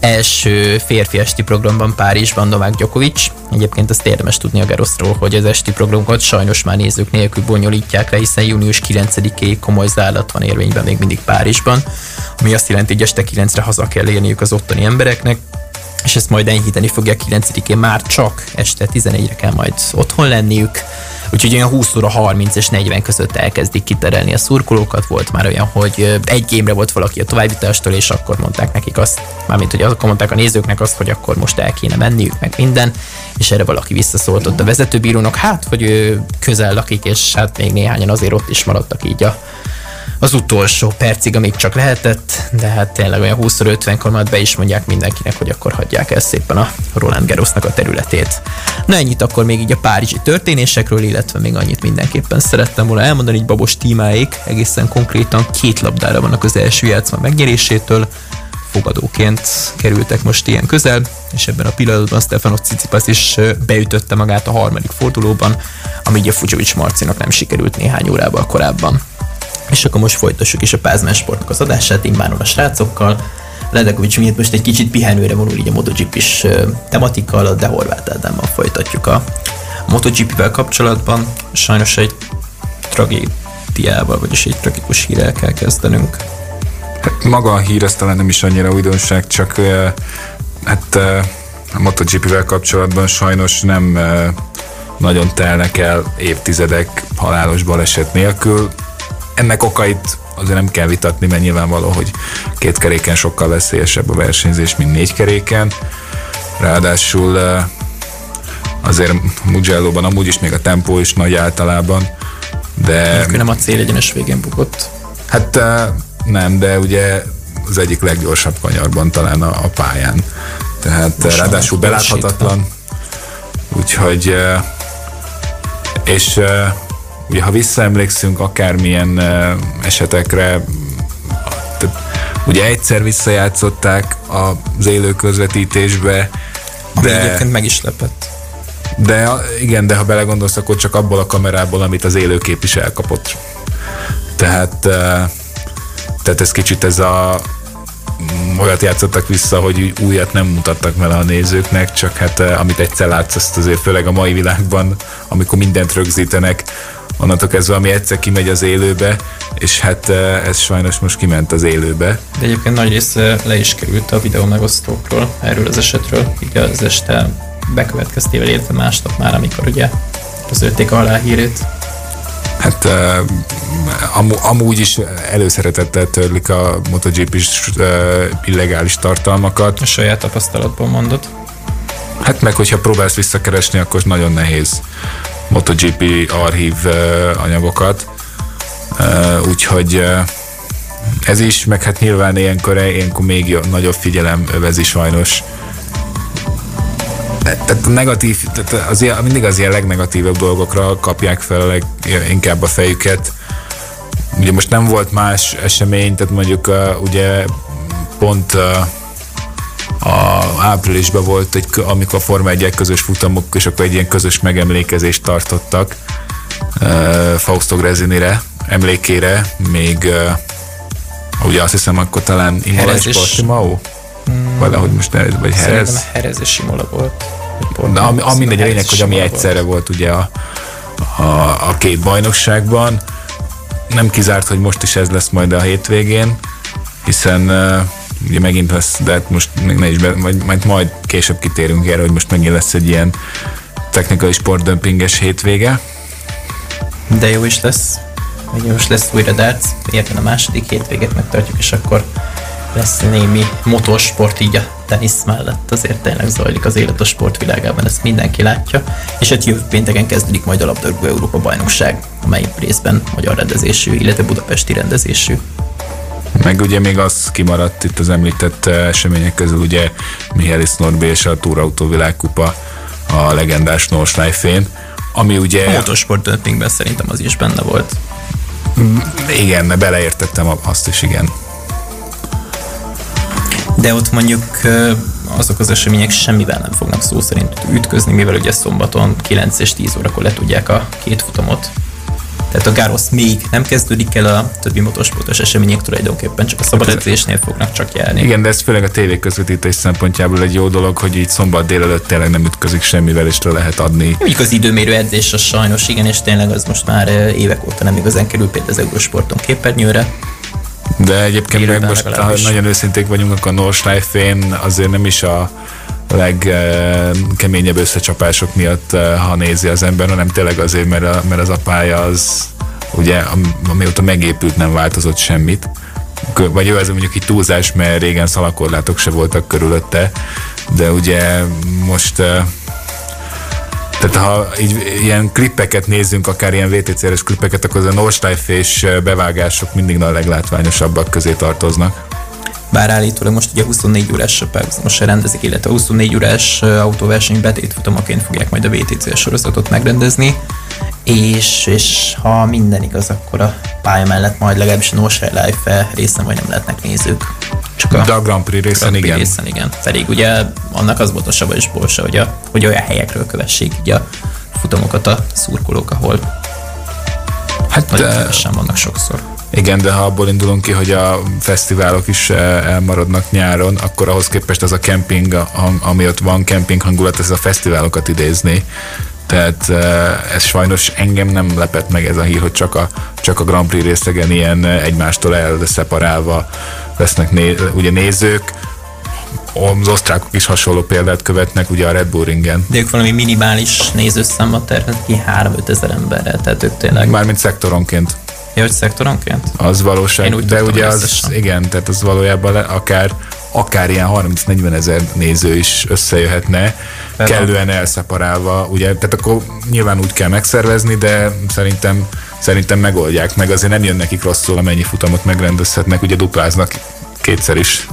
Speaker 3: első férfi esti programban Párizsban Novák Djokovic. Egyébként azt érdemes tudni a Garoszról, hogy az esti programokat sajnos már nézők nélkül bonyolítják le, hiszen június 9-ig komoly zárlat van érvényben még mindig Párizsban, ami azt jelenti, hogy este 9-re haza kell érniük az ottani embereknek, és ezt majd enyhíteni fogják 9-én már csak este 11-re kell majd otthon lenniük, úgyhogy olyan 20 óra 30 és 40 között elkezdik kiterelni a szurkolókat. Volt már olyan, hogy egy gémre volt valaki a továbbítástól, és akkor mondták nekik azt, mármint hogy akkor mondták a nézőknek azt, hogy akkor most el kéne menniük, meg minden, és erre valaki visszaszóltott a vezetőbírónak, hát, hogy ő közel lakik, és hát még néhányan azért ott is maradtak így a az utolsó percig, amíg csak lehetett, de hát tényleg olyan 20-50-kor majd be is mondják mindenkinek, hogy akkor hagyják el szépen a Roland Garrosnak a területét. Na ennyit akkor még így a párizsi történésekről, illetve még annyit mindenképpen szerettem volna elmondani, hogy Babos tímáik egészen konkrétan két labdára vannak az első játszma megnyerésétől, fogadóként kerültek most ilyen közel, és ebben a pillanatban Stefanos Cicipas is beütötte magát a harmadik fordulóban, ami ugye Fujovic Marcinak nem sikerült néhány órával korábban. És akkor most folytassuk is a Pázmán Sportnak az adását, imánon a srácokkal. Ledekovics miért most egy kicsit pihenőre vonul így a MotoGP is tematika alatt, de Horváth Ádámmal folytatjuk a MotoGP-vel kapcsolatban. Sajnos egy tragédiával, vagyis egy tragikus hírrel kell kezdenünk.
Speaker 4: Maga a hír, talán nem is annyira újdonság, csak hát a MotoGP-vel kapcsolatban sajnos nem nagyon telnek el évtizedek halálos baleset nélkül ennek okait azért nem kell vitatni, mert nyilvánvaló, hogy két keréken sokkal veszélyesebb a versenyzés, mint négy keréken. Ráadásul azért Mugello-ban amúgy is még a tempó is nagy általában, de...
Speaker 3: Nem a cél egyenes végén bukott.
Speaker 4: Hát nem, de ugye az egyik leggyorsabb kanyarban talán a, a pályán. Tehát Most ráadásul beláthatatlan. Úgyhogy és Ugye, ha visszaemlékszünk akármilyen esetekre, ugye egyszer visszajátszották az élő közvetítésbe,
Speaker 3: de... egyébként meg is lepett.
Speaker 4: De igen, de ha belegondolsz, akkor csak abból a kamerából, amit az élőkép is elkapott. Tehát, tehát ez kicsit ez a olyat játszottak vissza, hogy újat nem mutattak vele a nézőknek, csak hát amit egyszer látsz, azt azért főleg a mai világban, amikor mindent rögzítenek, onnantól kezdve, ami egyszer kimegy az élőbe, és hát ez sajnos most kiment az élőbe.
Speaker 3: De egyébként nagy része le is került a videó megosztókról erről az esetről, így az este bekövetkeztével, illetve másnap már, amikor ugye közölték a hírét.
Speaker 4: Hát uh, amú, amúgy is előszeretettel törlik a MotoGP-s uh, illegális tartalmakat.
Speaker 3: A saját tapasztalatból mondod?
Speaker 4: Hát meg, hogyha próbálsz visszakeresni, akkor nagyon nehéz. MotoGP archív anyagokat, úgyhogy ez is, meg hát nyilván ilyenkor, ilyenkor még nagyobb figyelem övezi sajnos. Tehát a negatív, tehát az ilyen, mindig az ilyen legnegatívabb dolgokra kapják fel a leginkább a fejüket. Ugye most nem volt más esemény, tehát mondjuk uh, ugye pont uh, a áprilisban volt, egy, amikor a Forma 1 közös futamok, és akkor egy ilyen közös megemlékezést tartottak uh, Fausto Grezinire, emlékére, még uh, Ugye azt hiszem, akkor talán Imola és Portimao? Valahogy most ne, vagy Jerez.
Speaker 3: Szerintem Herez és Imola volt.
Speaker 4: De ami, ami mindegy, a
Speaker 3: Herez
Speaker 4: lényeg, hogy ami egyszerre volt ugye a, a, a két bajnokságban. Nem kizárt, hogy most is ez lesz majd a hétvégén, hiszen uh, ugye megint lesz, de hát most még ne is, be, majd, majd, majd később kitérünk erre, hogy most megint lesz egy ilyen technikai sportdömpinges hétvége.
Speaker 3: De jó is lesz. Ugye most lesz újra darts, érten a második hétvégét megtartjuk, és akkor lesz némi motorsport így a tenisz mellett. Azért tényleg zajlik az élet a sportvilágában, ezt mindenki látja. És hát jövő pénteken kezdődik majd a labdarúgó Európa bajnokság, amely részben magyar rendezésű, illetve budapesti rendezésű.
Speaker 4: Meg ugye még az kimaradt itt az említett eh, események közül, ugye Mihály Norbi és a Túrautó világkupa a legendás Nordschleife-én, ami ugye...
Speaker 3: A motorsport dömpingben szerintem az is benne volt.
Speaker 4: Igen, beleértettem azt is, igen.
Speaker 3: De ott mondjuk ö, azok az események semmivel nem fognak szó szerint ütközni, mivel ugye szombaton 9 és 10 órakor letudják a két futamot. Tehát a Gárosz még nem kezdődik el a többi motorsportos események tulajdonképpen, csak a szabad edzésnél fognak csak járni.
Speaker 4: Igen, de ez főleg a tévéközvetítés szempontjából egy jó dolog, hogy így szombat délelőtt tényleg nem ütközik semmivel, és le lehet adni.
Speaker 3: Mondjuk az időmérő edzés az sajnos igen, és tényleg az most már ö, évek óta nem igazán kerül például az Eurosporton képernyőre.
Speaker 4: De egyébként meg
Speaker 3: Élőben
Speaker 4: most, ha nagyon őszinték vagyunk, akkor a Nordschleife-én azért nem is a legkeményebb összecsapások miatt, eh, ha nézi az ember, hanem tényleg azért, mert, a, mert az a pálya az, ugye, am- amióta megépült, nem változott semmit. Vagy jó, ez mondjuk így túlzás, mert régen szalakorlátok se voltak körülötte, de ugye most eh, tehát ha így ilyen klippeket nézzünk, akár ilyen VTC-es klippeket, akkor az a Nordschleife és eh, bevágások mindig a leglátványosabbak közé tartoznak.
Speaker 3: Bár állítólag most ugye 24 órás párhuzamosan rendezik, illetve 24 órás autóverseny betétfutamaként fogják majd a VTC sorozatot megrendezni, és, és ha minden igaz, akkor a pálya mellett majd legalábbis a Norsely Life részen majd nem lehetnek nézők. Csak a
Speaker 4: De a Grand Prix részen
Speaker 3: Grand Prix
Speaker 4: igen.
Speaker 3: részen, igen. Pedig ugye annak az volt a sava és borsa, hogy, a, hogy olyan helyekről kövessék így a futamokat a szurkolók, ahol
Speaker 4: Hát eh,
Speaker 3: kevesen vannak sokszor.
Speaker 4: Igen, de ha abból indulunk ki, hogy a fesztiválok is eh, elmaradnak nyáron, akkor ahhoz képest az a kemping, ami ott van, kemping hangulat, ez a fesztiválokat idézni. Tehát eh, ez sajnos engem nem lepett meg ez a hír, hogy csak a, csak a Grand Prix részegen ilyen eh, egymástól elszeparálva lesznek né, ugye nézők. Az osztrákok is hasonló példát követnek, ugye a Red Bull ringen.
Speaker 3: De ők valami minimális nézőszámot terveznek ki 3-5 ezer emberrel, tehát ők tényleg
Speaker 4: Mármint szektoronként.
Speaker 3: Ja, hogy szektoronként?
Speaker 4: Az valóság,
Speaker 3: Én úgy
Speaker 4: de ugye az,
Speaker 3: összesen.
Speaker 4: igen, tehát az valójában akár, akár ilyen 30-40 ezer néző is összejöhetne,
Speaker 3: Persze.
Speaker 4: kellően elszeparálva, ugye, tehát akkor nyilván úgy kell megszervezni, de szerintem szerintem megoldják meg, azért nem jön nekik rosszul, amennyi futamot megrendezhetnek, ugye dupláznak kétszer is,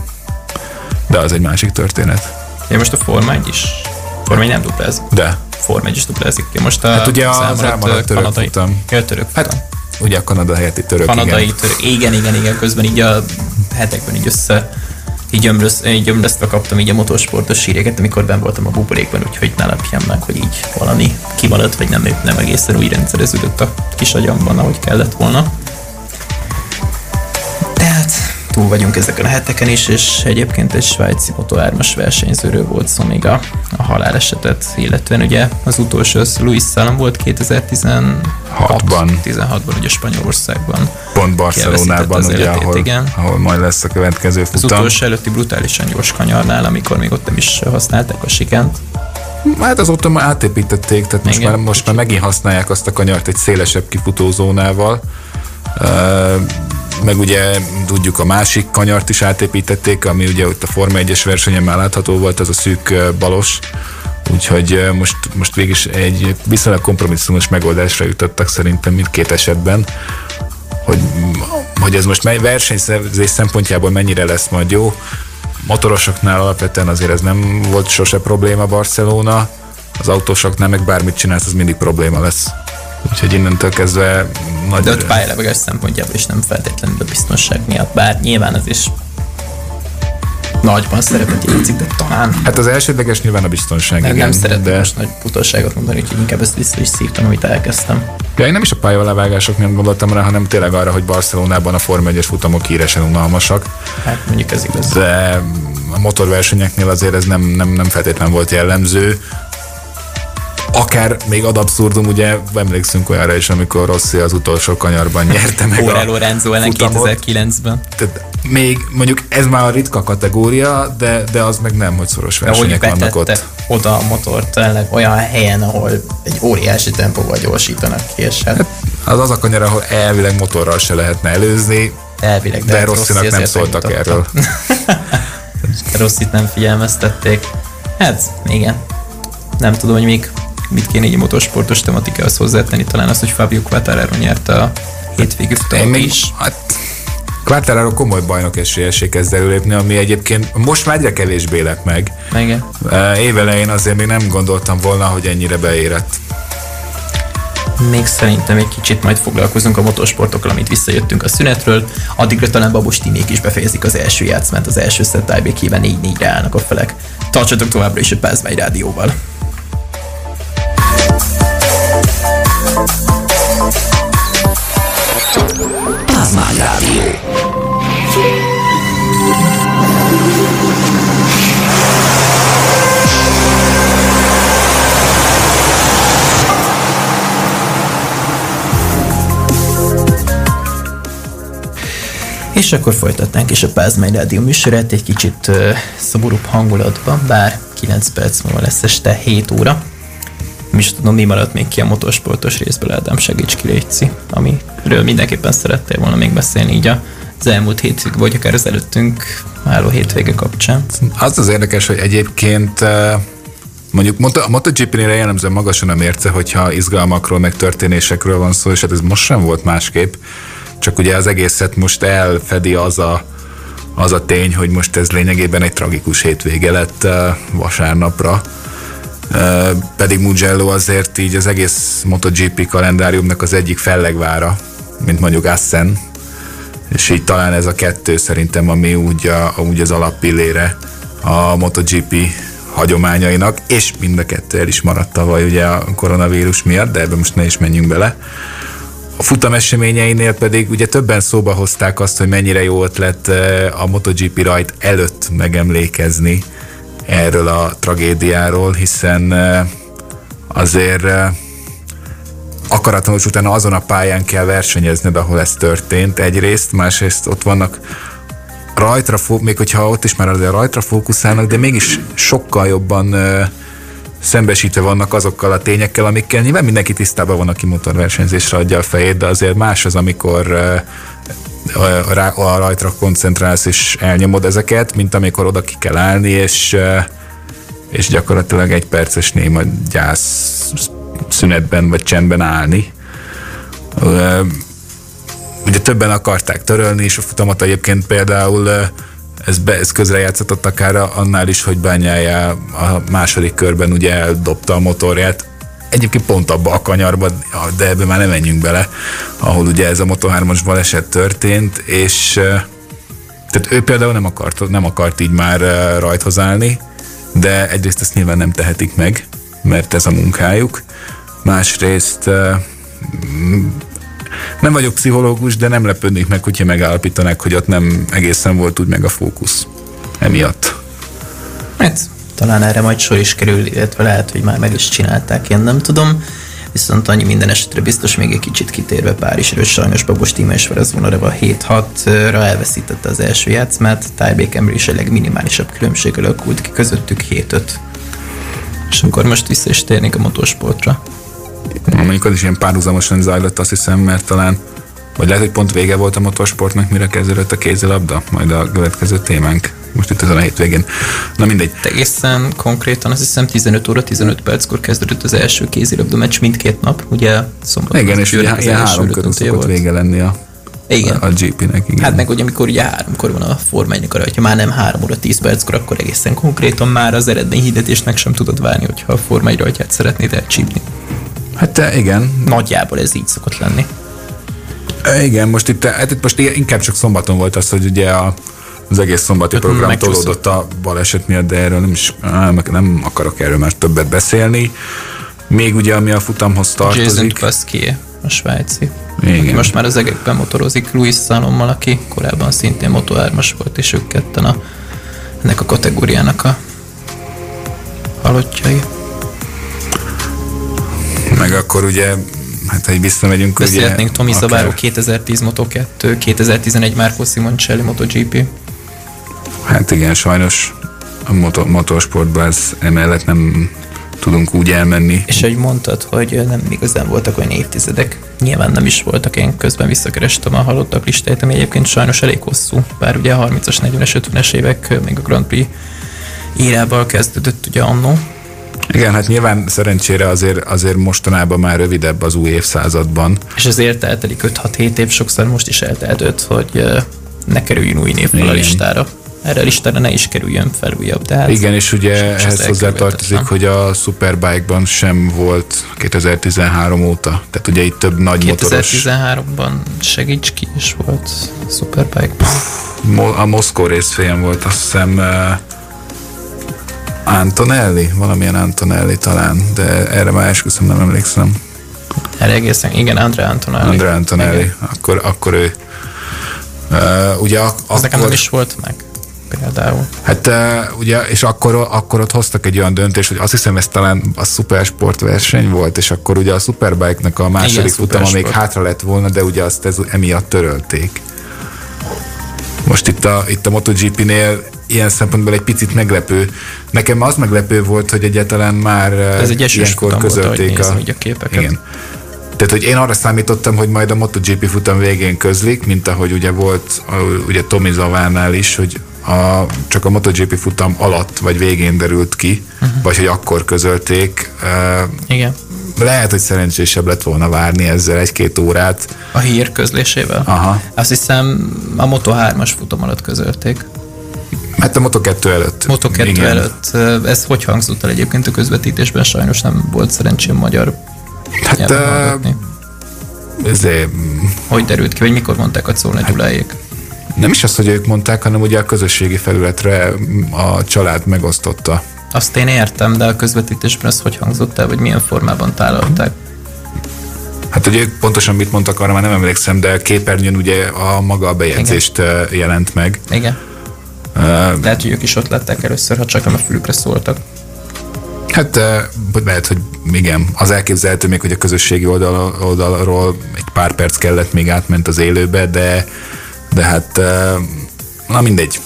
Speaker 4: de az egy másik történet.
Speaker 3: Ja, most a Forma 1 is. Forma 1 nem duplázik.
Speaker 4: De,
Speaker 3: Forma 1 is duplázik ki. Most a
Speaker 4: Hát ugye az
Speaker 3: elmaradt,
Speaker 4: török
Speaker 3: kanadai.
Speaker 4: futam.
Speaker 3: Ja, török futam.
Speaker 4: hát ugye a Kanada helyetti török,
Speaker 3: kanadai
Speaker 4: igen.
Speaker 3: török. Igen, igen, igen. Közben így a hetekben így össze így, ömröz, így ömröztve kaptam így a motorsportos híreket, amikor ben voltam a buborékban, úgyhogy ne lepjem meg, hogy így valami kimaradt, vagy nem, nem egészen úgy rendszereződött a kis agyamban, ahogy kellett volna. Túl vagyunk ezeken a heteken is, és egyébként egy svájci Moto 3-as versenyzőről volt szó még a, a halálesetet, illetve ugye az utolsó az Luis Salom volt 2016-ban,
Speaker 4: Hatban.
Speaker 3: 16-ban ugye Spanyolországban.
Speaker 4: Pont Barcelonában,
Speaker 3: az
Speaker 4: ugye,
Speaker 3: életét,
Speaker 4: ahol,
Speaker 3: igen.
Speaker 4: ahol majd lesz a következő
Speaker 3: Az
Speaker 4: futam.
Speaker 3: utolsó előtti brutálisan gyors kanyarnál, amikor még ott nem is használták a sikent.
Speaker 4: Hát azóta már átépítették, tehát most
Speaker 3: Igen.
Speaker 4: már, most már megint használják azt a kanyart egy szélesebb kifutózónával. Ö, meg ugye tudjuk a másik kanyart is átépítették, ami ugye ott a Forma 1-es versenyen már látható volt, az a szűk balos. Úgyhogy most, most végig egy viszonylag kompromisszumos megoldásra jutottak szerintem mindkét esetben hogy, hogy ez most versenyszerzés szempontjából mennyire lesz majd jó. Motorosoknál alapvetően azért ez nem volt sose probléma Barcelona, az autósoknál meg bármit csinálsz, az mindig probléma lesz. Úgyhogy innentől kezdve nagy...
Speaker 3: De ott pályalevegés szempontjából is nem feltétlenül a biztonság miatt, bár nyilván az is nagyban szerepet játszik, de talán
Speaker 4: Hát az elsődleges nyilván a biztonság,
Speaker 3: nem,
Speaker 4: igen.
Speaker 3: nem szeretnék
Speaker 4: de...
Speaker 3: most nagy futóságot mondani, úgyhogy inkább ezt vissza is szívtam, amit elkezdtem.
Speaker 4: Ja, én nem is a pályavágások miatt gondoltam rá, hanem tényleg arra, hogy Barcelonában a Forma 1-es futamok híresen unalmasak,
Speaker 3: Hát mondjuk ez igaz.
Speaker 4: de a motorversenyeknél azért ez nem, nem, nem feltétlen volt jellemző. Akár még ad abszurdum, ugye emlékszünk olyanra is, amikor Rossi az utolsó kanyarban nyerte meg
Speaker 3: Ore
Speaker 4: a
Speaker 3: Lorenzo ellen
Speaker 4: futamot.
Speaker 3: 2009-ben.
Speaker 4: Tehát még mondjuk ez már a ritka kategória, de, de az meg nem, hogy szoros
Speaker 3: De
Speaker 4: versenyek vannak
Speaker 3: betette
Speaker 4: ott.
Speaker 3: oda a motort tényleg olyan helyen, ahol egy óriási tempóval gyorsítanak ki, és hát
Speaker 4: Az az a kanyar, ahol elvileg motorral se lehetne előzni,
Speaker 3: elvileg.
Speaker 4: de, de
Speaker 3: hát
Speaker 4: Rosszinak
Speaker 3: Rossi
Speaker 4: nem szóltak
Speaker 3: megmutatta.
Speaker 4: erről. <laughs>
Speaker 3: Rosszit nem figyelmeztették. Hát, igen. Nem tudom, hogy még mit kéne így a motorsportos tematikához hozzátenni. Talán az, hogy Fabio Quattararo nyerte a hétvégi
Speaker 4: Én
Speaker 3: futamot is.
Speaker 4: hát, Quartararo komoly bajnok esélyessé kezd előlépni, ami egyébként most már egyre kevésbé lett meg.
Speaker 3: Igen.
Speaker 4: Évelején azért még nem gondoltam volna, hogy ennyire beérett.
Speaker 3: Még szerintem egy kicsit majd foglalkozunk a motorsportokkal, amit visszajöttünk a szünetről. Addigra talán Babos Timék is befejezik az első játszmát, az első szett tiebreak 4-4-re állnak a felek. Tartsatok továbbra is a Pázmány Rádióval.
Speaker 1: Pázmány Rádió.
Speaker 3: És akkor folytatnánk is a Pázmány Rádió műsorát egy kicsit uh, szoborúbb hangulatban, bár 9 perc múlva lesz este 7 óra. Nem is tudom, mi maradt még ki a motorsportos részből, Ádám, segíts ki, Léci, amiről mindenképpen szerettél volna még beszélni így az elmúlt hétvég, vagy akár az előttünk álló hétvége kapcsán.
Speaker 4: Az az érdekes, hogy egyébként eh, mondjuk a MotoGP-nél jellemzően magasan a mérce, hogyha izgalmakról, meg történésekről van szó, és hát ez most sem volt másképp, csak ugye az egészet most elfedi az a, az a tény, hogy most ez lényegében egy tragikus hétvége lett eh, vasárnapra. Pedig Mugello azért így az egész MotoGP kalendáriumnak az egyik fellegvára, mint mondjuk Assen, és így talán ez a kettő szerintem, ami úgy, a, úgy az alappillére a MotoGP hagyományainak, és mind a kettő el is maradt tavaly ugye a koronavírus miatt, de ebbe most ne is menjünk bele. A futam eseményeinél pedig ugye többen szóba hozták azt, hogy mennyire jó ötlet a MotoGP rajt előtt megemlékezni erről a tragédiáról, hiszen azért akaratlanul utána azon a pályán kell versenyezned, ahol ez történt egyrészt, másrészt ott vannak rajtra, még hogyha ott is már azért rajtra fókuszálnak, de mégis sokkal jobban szembesítve vannak azokkal a tényekkel, amikkel nyilván mindenki tisztában van, aki motorversenyzésre adja a fejét, de azért más az, amikor rá, a rajtra koncentrálsz és elnyomod ezeket, mint amikor oda ki kell állni, és, ö, és gyakorlatilag egy perces néma gyász szünetben vagy csendben állni. Ö, Ugye többen akarták törölni, és a futamot egyébként például ö, ez, be, ez közrejátszott akár annál is, hogy bányája a második körben ugye eldobta a motorját. Egyébként pont abba a kanyarba, de ebbe már nem menjünk bele, ahol ugye ez a Moto3-as baleset történt, és tehát ő például nem akart, nem akart így már rajthoz állni, de egyrészt ezt nyilván nem tehetik meg, mert ez a munkájuk. Másrészt nem vagyok pszichológus, de nem lepődnék meg, hogyha megállapítanák, hogy ott nem egészen volt úgy meg a fókusz. Emiatt.
Speaker 3: Hát, talán erre majd sor is kerül, illetve lehet, hogy már meg is csinálták, én nem tudom. Viszont annyi minden esetre biztos még egy kicsit kitérve Párizsról, sajnos Babos Tíma és Verezvonareva 7-6-ra elveszítette az első játszmát, Tájbékemről is a legminimálisabb különbség alakult ki közöttük 7-5. És akkor most vissza is térnék a motorsportra.
Speaker 4: Mondjuk az is ilyen párhuzamosan zajlott, azt hiszem, mert talán vagy lehet, hogy pont vége volt a motorsportnak, mire kezdődött a kézilabda, majd a következő témánk. Most itt ezen a hétvégén. Na mindegy.
Speaker 3: Egészen konkrétan azt hiszem 15 óra 15 perckor kezdődött az első kézilabda meccs mindkét nap, ugye szombaton
Speaker 4: Igen, és ugye ilyen három körül szokott vége lenni a,
Speaker 3: Igen.
Speaker 4: a, a GP-nek. Igen.
Speaker 3: Hát meg, hogy amikor ugye háromkor van a formánynak arra, hogyha már nem három óra 10 perckor, akkor egészen konkrétan már az eredményhirdetésnek sem tudod várni, hogyha a formány rajtját szeretnéd elcsípni.
Speaker 4: Hát te, igen,
Speaker 3: Nagyjából ez így szokott lenni.
Speaker 4: Igen, most itt, hát itt most inkább csak szombaton volt az, hogy ugye a az egész szombati
Speaker 3: Öt
Speaker 4: program
Speaker 3: megcsúszott.
Speaker 4: tolódott a baleset miatt, de erről nem is nem, akarok erről már többet beszélni. Még ugye, ami a futamhoz
Speaker 3: Jason
Speaker 4: tartozik.
Speaker 3: Pasquier, a svájci.
Speaker 4: Igen.
Speaker 3: Most már az egekben motorozik Louis Salommal, aki korábban szintén Moto 3-as volt, és ők ketten a, ennek a kategóriának a halottjai.
Speaker 4: Meg akkor ugye, hát ha így visszamegyünk.
Speaker 3: Beszélhetnénk Tomi
Speaker 4: akár-
Speaker 3: Zabáró 2010 Moto2, 2011 Marco Simoncelli MotoGP.
Speaker 4: Hát igen, sajnos a moto, motorsportban ez emellett nem tudunk úgy elmenni.
Speaker 3: És ahogy mondtad, hogy nem igazán voltak olyan évtizedek, nyilván nem is voltak, én közben visszakerestem a halottak listáját, ami egyébként sajnos elég hosszú, bár ugye a 30-as, 40-es, 50-es évek még a Grand Prix írával kezdődött ugye annó.
Speaker 4: Igen, hát nyilván szerencsére azért, azért mostanában már rövidebb az új évszázadban.
Speaker 3: És ezért eltelik 5-6-7 év, sokszor most is eltelt 5, hogy ne kerüljön új név fel a listára. Erre a listára ne is kerüljön fel újabb, de hát
Speaker 4: Igen, és ugye ehhez hozzátartozik,
Speaker 3: elkerülhetetlen.
Speaker 4: hogy a Superbike-ban sem volt 2013 óta. Tehát ugye itt több nagy motoros...
Speaker 3: 2013-ban segíts ki is volt Superbike.
Speaker 4: Mo- a Moszkó részfélyen volt, azt hiszem Antonelli, valamilyen Antonelli talán, de erre már esküszöm nem emlékszem.
Speaker 3: Erre egészen, igen, Andrea Antonelli.
Speaker 4: Andrea Antonelli,
Speaker 3: Igen.
Speaker 4: akkor, akkor ő. Uh, ugye ak-
Speaker 3: Az nekem nem
Speaker 4: akkor,
Speaker 3: is volt meg, például.
Speaker 4: hát uh, ugye, és akkor, akkor ott hoztak egy olyan döntést, hogy azt hiszem ez talán a szupersport verseny volt, és akkor ugye a Superbike-nak a második
Speaker 3: Igen,
Speaker 4: futama még hátra lett volna, de ugye azt ez, emiatt törölték. Most itt a, itt a MotoGP-nél ilyen szempontból egy picit meglepő. Nekem az meglepő volt, hogy egyáltalán már
Speaker 3: Ez egy esős
Speaker 4: ilyenkor
Speaker 3: futam volt,
Speaker 4: közölték
Speaker 3: nézem a képeket.
Speaker 4: Igen. Tehát, hogy én arra számítottam, hogy majd a MotoGP futam végén közlik, mint ahogy ugye volt a, ugye Tomi Zavánál is, hogy a, csak a MotoGP futam alatt vagy végén derült ki, uh-huh. vagy hogy akkor közölték. Uh,
Speaker 3: Igen.
Speaker 4: lehet, hogy szerencsésebb lett volna várni ezzel egy-két órát.
Speaker 3: A hír közlésével?
Speaker 4: Aha.
Speaker 3: Azt hiszem a Moto 3-as futam alatt közölték.
Speaker 4: Hát a Moto2 előtt.
Speaker 3: Moto 2
Speaker 4: Igen.
Speaker 3: előtt. Ez hogy hangzott el egyébként a közvetítésben? Sajnos nem volt szerencsém magyar
Speaker 4: Hát uh, ezért,
Speaker 3: Hogy derült ki, vagy mikor mondták a Czolna Gyuláék?
Speaker 4: nem is az, hogy ők mondták, hanem ugye a közösségi felületre a család megosztotta.
Speaker 3: Azt én értem, de a közvetítésben ez hogy hangzott el, vagy milyen formában tálalták?
Speaker 4: Hát, hogy ők pontosan mit mondtak, arra már nem emlékszem, de a képernyőn ugye a maga a bejegyzést Igen. jelent meg.
Speaker 3: Igen. Lehet, hogy ők is ott lettek először, ha csak nem a fülükre szóltak.
Speaker 4: Hát vagy lehet, hogy igen, az elképzelhető még, hogy a közösségi oldal, oldalról egy pár perc kellett, még átment az élőbe, de, de hát na mindegy.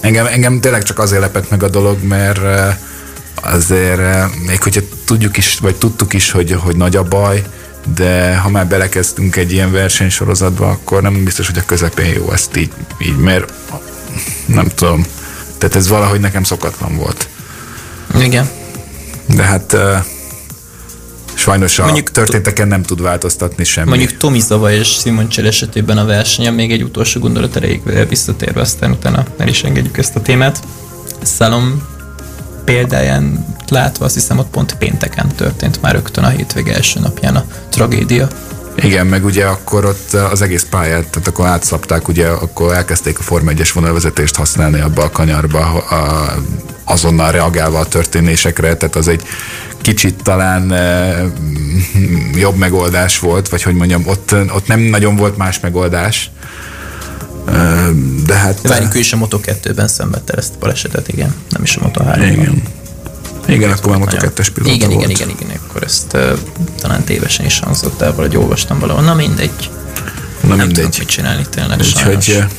Speaker 4: Engem, engem tényleg csak azért lepett meg a dolog, mert azért még hogyha tudjuk is, vagy tudtuk is, hogy, hogy nagy a baj, de ha már belekezdtünk egy ilyen versenysorozatba, akkor nem biztos, hogy a közepén jó ezt így, így mert nem tudom. Tehát ez valahogy nekem szokatlan volt.
Speaker 3: Igen.
Speaker 4: De hát uh, sajnos a
Speaker 3: Mondjuk
Speaker 4: történteken nem tud változtatni semmi.
Speaker 3: Mondjuk Tomi Zava és Simon Csel esetében a versenyen még egy utolsó gondolat erejéig visszatérve, aztán utána el is engedjük ezt a témát. Szalom példáján látva azt hiszem ott pont pénteken történt már rögtön a hétvége első napján a tragédia.
Speaker 4: Igen, meg ugye akkor ott az egész pályát, tehát akkor átszapták, ugye akkor elkezdték a Forma 1-es vonalvezetést használni abba a kanyarba, a, azonnal reagálva a történésekre, tehát az egy kicsit talán e, jobb megoldás volt, vagy hogy mondjam, ott, ott nem nagyon volt más megoldás. E, de hát...
Speaker 3: Várjuk, ő is a Moto2-ben szenvedte ezt a balesetet, igen, nem is a Moto3-ban.
Speaker 4: Igen. Igen, akkor már Moto2-es pilóta
Speaker 3: igen,
Speaker 4: volt.
Speaker 3: igen, igen, igen, akkor ezt uh, talán tévesen is hangzott el, valahogy olvastam valahol. Na mindegy.
Speaker 4: Na
Speaker 3: nem
Speaker 4: mindegy.
Speaker 3: tudok mit csinálni tényleg
Speaker 4: Úgyhogy,
Speaker 3: sajnos.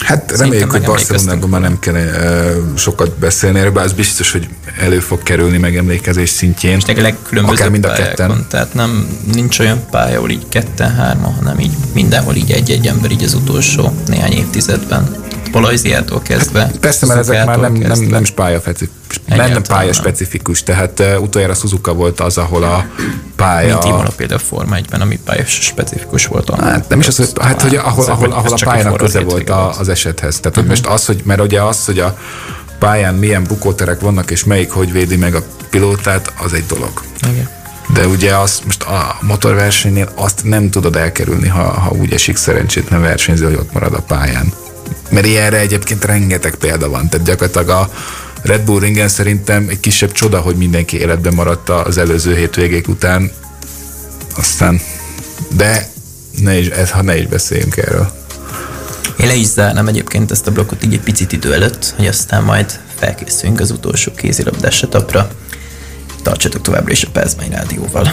Speaker 4: hát reméljük, hogy Barcelonában már nem kell uh, sokat beszélni erről, bár az biztos, hogy elő fog kerülni megemlékezés szintjén.
Speaker 3: És tényleg
Speaker 4: Akár
Speaker 3: legkülönbözőbb
Speaker 4: mind a
Speaker 3: pályákon.
Speaker 4: ketten.
Speaker 3: Tehát nem, nincs olyan pálya, ahol így ketten, hárman, hanem így mindenhol így egy-egy ember így az utolsó néhány évtizedben. Balajziától kezdve.
Speaker 4: Persze, mert ezek már nem, nem,
Speaker 3: kezdve.
Speaker 4: nem, pálya, nem,
Speaker 3: Egyáltalán
Speaker 4: pálya
Speaker 3: nem.
Speaker 4: specifikus, tehát uh, utoljára Suzuka volt az, ahol a pálya...
Speaker 3: Mint Imola például Forma 1-ben, ami pályás specifikus volt. annól.
Speaker 4: Hát nem is az, hogy, hát, hogy ahol, ahol, ahol a pályának köze volt a, az esethez. Tehát, hogy most az, hogy, mert ugye az, hogy a pályán milyen bukóterek vannak, és melyik hogy védi meg a pilótát, az egy dolog.
Speaker 3: Igen.
Speaker 4: De ugye azt most a motorversenynél azt nem tudod elkerülni, ha, ha úgy esik szerencsétlen versenyző, hogy ott marad a pályán. mert ilyenre egyébként rengeteg példa van. Tehát gyakorlatilag a Red Bull ringen szerintem egy kisebb csoda, hogy mindenki életben maradt az előző hétvégék után. Aztán, de ne is, ez, ha ne is beszéljünk erről.
Speaker 3: Én le is zárnám egyébként ezt a blokkot így egy picit idő előtt, hogy aztán majd felkészüljünk az utolsó kézilabdás etapra. Tartsatok továbbra is a Pázmány Rádióval.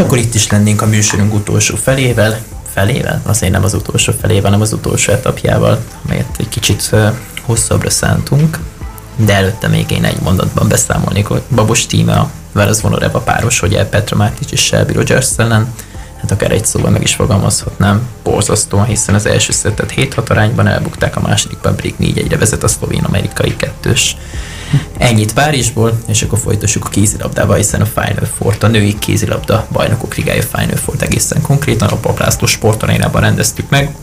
Speaker 3: Akkor itt is lennénk a műsorunk utolsó felével, felével, azért nem az utolsó felével, hanem az utolsó etapjával, amelyet egy kicsit hosszabbra szántunk, de előtte még én egy mondatban beszámolnék, hogy Babos Tíme a Veres Vonoreva páros, hogy Petra Mátic és Shelby Rogers ellen, hát akár egy szóval meg is fogalmazhatnám, borzasztóan, hiszen az első szettet 7-6 arányban elbukták, a másodikban pedig 4-1-re vezet a szlovén-amerikai kettős. Ennyit Párizsból, és akkor folytassuk a kézilabdával, hiszen a Final four a női kézilabda bajnokok ligája Final four egészen konkrétan a Paplászló sportarénában rendeztük meg.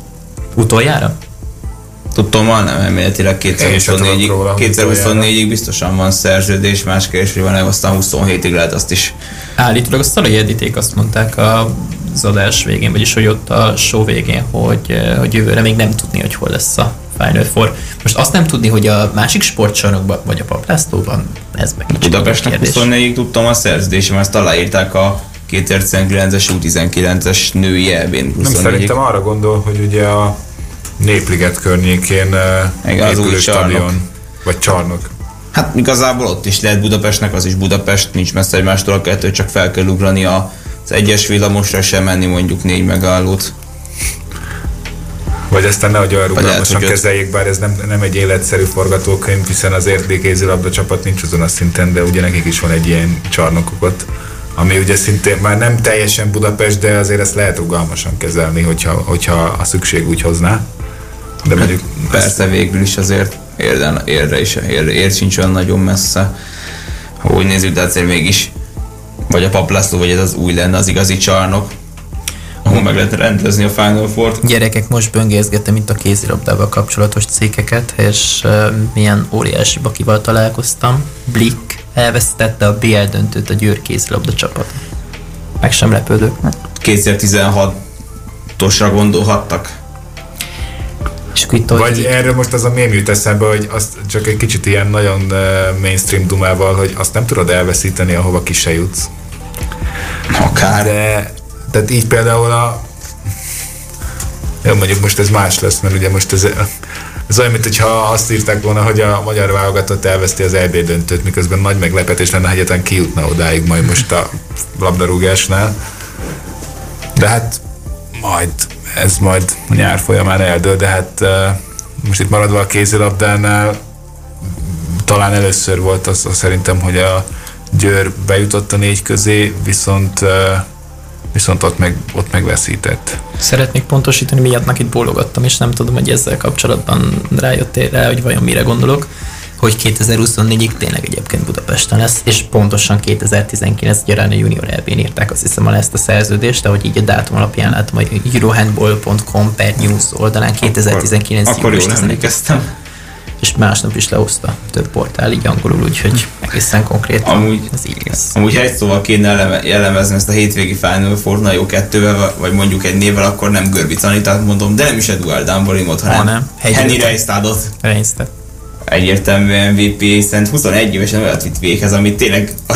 Speaker 3: Utoljára?
Speaker 5: Tudtommal nem, elméletileg 2024-ig, 2024-ig biztosan van szerződés, más kérdés, hogy van aztán 27-ig lehet azt is.
Speaker 3: Állítólag a Szalai Editék azt mondták az adás végén, vagyis hogy ott a show végén, hogy, hogy jövőre még nem tudni, hogy hol lesz a Final Four. Most azt nem tudni, hogy a másik sportcsarnokban, vagy a Paplászlóban, ez meg kicsit
Speaker 5: Budapestnek 24-ig tudtam a szerződésem, ezt aláírták a 2019-es U19-es női elbén.
Speaker 4: Nem szerintem arra gondol, hogy ugye a Népliget környékén Igen, az új stadion, vagy csarnok.
Speaker 5: Hát igazából ott is lehet Budapestnek, az is Budapest, nincs messze egymástól a kettő, csak fel kell ugrani a, az egyes villamosra sem menni mondjuk négy megállót.
Speaker 4: Vagy aztán nehogy olyan rugalmasan kezeljék, bár ez nem, nem egy életszerű forgatókönyv, hiszen az értékézilabda csapat nincs azon a szinten, de ugye nekik is van egy ilyen csarnokuk ami ugye szintén már nem teljesen Budapest, de azért ezt lehet rugalmasan kezelni, hogyha, hogyha a szükség úgy hozná.
Speaker 5: De hát mondjuk persze ezt... végül is azért érden, érde is, érde, ér sincs olyan nagyon messze. Ha úgy nézzük, de azért mégis vagy a Paplászló, vagy ez az új lenne az igazi csarnok, ahol meg lehet rendezni a Final Four-t.
Speaker 3: Gyerekek, most böngészgettem itt a kézilabdával kapcsolatos cikkeket, és uh, milyen óriási bakival találkoztam. Blick elvesztette a BL döntőt a Győr kézilabda csapat. Meg sem lepődök.
Speaker 5: 2016-osra gondolhattak.
Speaker 4: És akkor itt Vagy így... erről most az a mém jut eszembe, hogy azt csak egy kicsit ilyen nagyon mainstream dumával, hogy azt nem tudod elveszíteni, ahova ki se jutsz.
Speaker 5: Akár.
Speaker 4: De, tehát így például a jó, mondjuk most ez más lesz, mert ugye most ez, ez olyan, mintha azt írták volna, hogy a magyar válogatott elveszti az EB döntőt, miközben nagy meglepetés lenne, ha egyetlen kijutna odáig majd most a labdarúgásnál. De hát majd ez majd a nyár folyamán eldől, de hát most itt maradva a kézilabdánál talán először volt az, az szerintem, hogy a Győr bejutott a négy közé, viszont viszont ott, meg, ott megveszített.
Speaker 3: Szeretnék pontosítani, miatt itt bólogattam, és nem tudom, hogy ezzel kapcsolatban rájöttél rá, hogy vajon mire gondolok hogy 2024-ig tényleg egyébként Budapesten lesz, és pontosan 2019 gyarán a Junior elbén írták azt hiszem ezt a szerződést, de hogy így a dátum alapján látom, hogy eurohandball.com per news oldalán 2019
Speaker 5: Akkor, akkor jól emlékeztem.
Speaker 3: És másnap is lehozta több portál így angolul, úgyhogy egészen konkrét.
Speaker 5: Amúgy, ez így lesz. Amúgy ha egy szóval kéne jellemezni ezt a hétvégi Final Four, na jó kettővel, vagy mondjuk egy névvel, akkor nem Görbic Anitát mondom, de nem is Eduard Dambolimot, hanem, hanem Henny Reistadot.
Speaker 3: Reistad
Speaker 5: egyértelműen MVP, hiszen 21 évesen olyat vitt véghez, ami tényleg, a,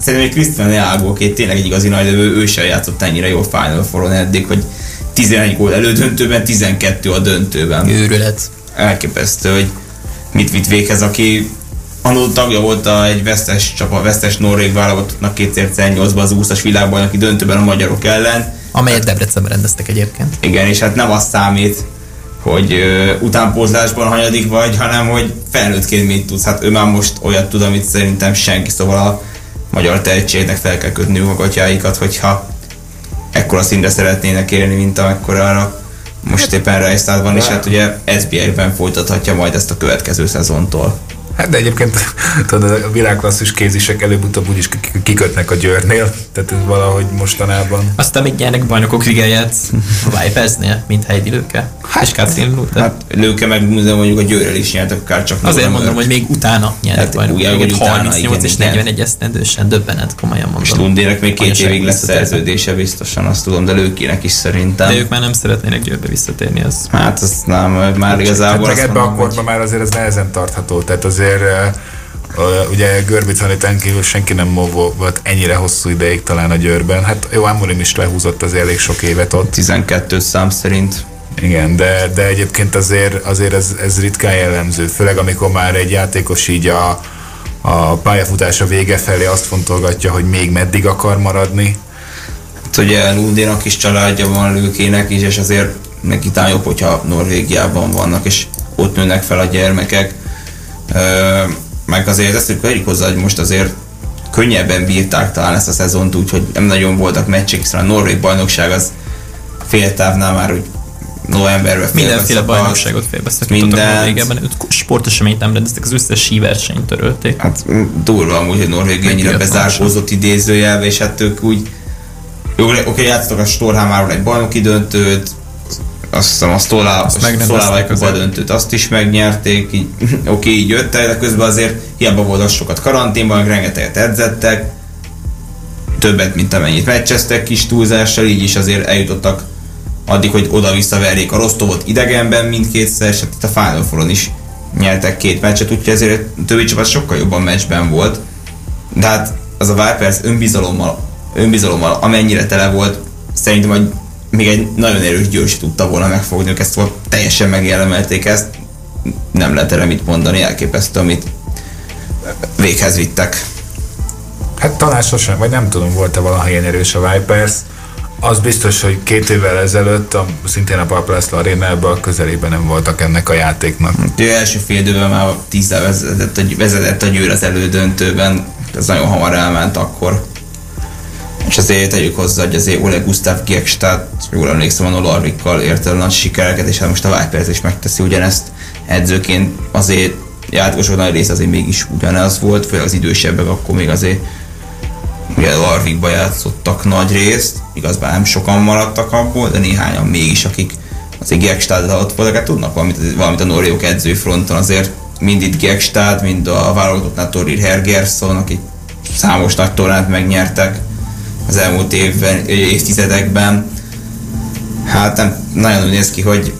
Speaker 5: szerintem egy Cristiano Leágóként tényleg egy igazi nagy lövő, ő sem játszott ennyire jó Final Four-on eddig, hogy 11 gól elődöntőben, 12 a döntőben.
Speaker 3: Őrület.
Speaker 5: Elképesztő, hogy mit vitt véghez, aki annó tagja volt a, egy vesztes csapat, vesztes norvég válogatottnak 2008-ban az 20-as világbajnoki döntőben a magyarok ellen.
Speaker 3: Amelyet Debrecenben rendeztek egyébként.
Speaker 5: Igen, és hát nem azt számít, hogy ö, utánpótlásban hanyadik vagy, hanem hogy felnőttként mit tudsz. Hát ő már most olyat tud, amit szerintem senki, szóval a magyar tehetségnek fel kell kötni a gatyáikat, hogyha ekkora szintre szeretnének érni, mint amekkorára most éppen Reisztát van, és hát ugye SBR-ben folytathatja majd ezt a következő szezontól.
Speaker 4: Hát de egyébként tudod, a világklasszis kézisek előbb-utóbb úgyis ki- kikötnek a győrnél, tehát ez valahogy mostanában.
Speaker 3: Aztán még nyernek bajnokok ligáját Vipersnél, mint Heidi Lőke. Hát, és Katrin Luther. Hát,
Speaker 5: Hát Lőke meg mondjuk a Győrrel is nyertek, akár csak
Speaker 3: Azért mondom, hogy még utána nyernek
Speaker 5: Hát,
Speaker 3: bajnokok
Speaker 5: ugye, hogy
Speaker 3: ligáját.
Speaker 5: utána,
Speaker 3: 38 és
Speaker 5: igen,
Speaker 3: 41 esztendősen döbbenet, komolyan mondom.
Speaker 5: És Lundének még két évig lesz szerződése biztosan, azt tudom, de Lőkének is szerintem.
Speaker 3: De ők már nem szeretnének Győrbe visszatérni, az
Speaker 5: Hát az nem, már igazából
Speaker 4: Hát meg
Speaker 5: azt
Speaker 4: ebbe a korban már azért ez nehezen tartható, tehát azért eh, eh, ugye Görbic Anitán kívül senki nem volt ennyire hosszú ideig talán a Győrben. Hát jó, Amorim is lehúzott az elég sok évet ott.
Speaker 5: 12 szám szerint.
Speaker 4: Igen, de, de egyébként azért, azért ez, ez ritkán jellemző, főleg amikor már egy játékos így a, a pályafutása vége felé azt fontolgatja, hogy még meddig akar maradni.
Speaker 5: Hát ugye Lundénak is családja van Lőkének is, és azért neki jobb, hogyha Norvégiában vannak, és ott nőnek fel a gyermekek. Meg azért ezt tegyük hozzá, hogy most azért könnyebben bírták talán ezt a szezont úgy, hogy nem nagyon voltak meccsek, hiszen a norvég bajnokság az féltávnál már úgy novemberben
Speaker 3: mindenféle bajnokságot félbeszakítottak. Norvégiában, sporteseményt nem rendeztek, az összes síversenyt törölték.
Speaker 5: Hát durva amúgy, hogy Norvégia ennyire bezárkózott idézőjelbe, és hát ők úgy jó, oké, okay, játszottak a Storhámáról egy bajnoki döntőt, azt hiszem a a
Speaker 3: megrendezték
Speaker 5: Stolával kupa döntőt, azt is megnyerték, így <laughs> oké, okay, így jöttek, de közben azért hiába volt az sokat karanténban, rengeteget edzettek, többet, mint amennyit meccseztek kis túlzással, így is azért eljutottak addig, hogy oda-visszaverjék a Rostovot idegenben mindkétszer, és hát itt a Final Four-on is nyertek két meccset, úgyhogy azért a többi csapat sokkal jobban meccsben volt. De hát az a Vipers önbizalommal, önbizalommal amennyire tele volt, szerintem hogy még egy nagyon erős győrsi tudta volna megfogni, ők ezt volt, teljesen megjellemelték ezt, nem lehet erre mit mondani, elképesztő, amit véghez vittek.
Speaker 4: Hát talán sosem, vagy nem tudom, volt-e valaha ilyen erős a Vipers. Az biztos, hogy két évvel ezelőtt, a, szintén a Paplászló arénában a közelében nem voltak ennek a játéknak.
Speaker 5: Ő első fél időben már tízzel vezetett, vezetett a győr az elődöntőben, ez nagyon hamar elment akkor. És azért tegyük hozzá, hogy azért Ole Gustav Giekstad, jól emlékszem, a Nolarvikkal ért el nagy sikereket, és hát most a Vipers is megteszi ugyanezt edzőként. Azért játékosok nagy része azért mégis ugyanaz volt, főleg az idősebbek akkor még azért ugye Larvikba játszottak nagy részt, igaz, bár nem sokan maradtak abból, de néhányan mégis, akik azért Gekstad ott voltak, hát tudnak valamit, valamit a norvégok edzőfronton, azért mind itt Gekstad, mind a válogatottnál Torir Hergersson, akik számos nagy tornát megnyertek az elmúlt évben, évtizedekben. Hát nem, nagyon úgy néz ki, hogy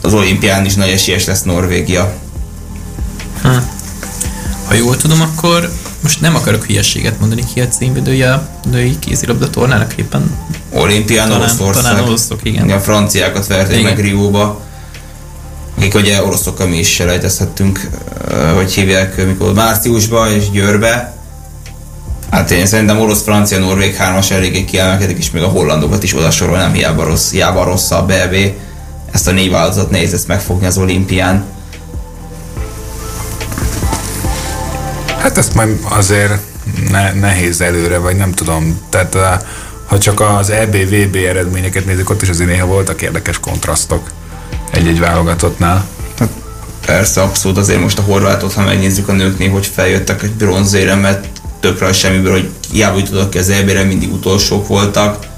Speaker 5: az olimpián is nagy esélyes lesz Norvégia.
Speaker 3: Ha jól tudom, akkor most nem akarok hülyeséget mondani, ki a címvédője a női kézilabda tornának éppen.
Speaker 5: Olimpián Oroszország.
Speaker 3: talán oroszok, igen.
Speaker 5: igen. Franciákat verték
Speaker 3: Igen.
Speaker 5: meg Rióba. Akik ugye oroszokkal mi is selejtezhettünk, hogy hívják, mikor márciusba és Győrbe. Hát én szerintem orosz-francia, norvég hármas eléggé kiemelkedik, és még a hollandokat is oda sorolnám, hiába rossz, hiába rossz a BB. Ezt a négy vállalatot nehéz ezt megfogni az olimpián.
Speaker 4: Hát ezt majd azért ne, nehéz előre, vagy nem tudom. Tehát eh, ha csak az EB-VB eredményeket nézzük, ott is azért néha voltak érdekes kontrasztok egy-egy válogatottnál.
Speaker 5: Persze, abszolút azért most a horvátot, ha megnézzük a nőknél, hogy feljöttek egy bronzére, mert tökre a semmiből, hogy hiába jutottak ki az EB-re, mindig utolsók voltak.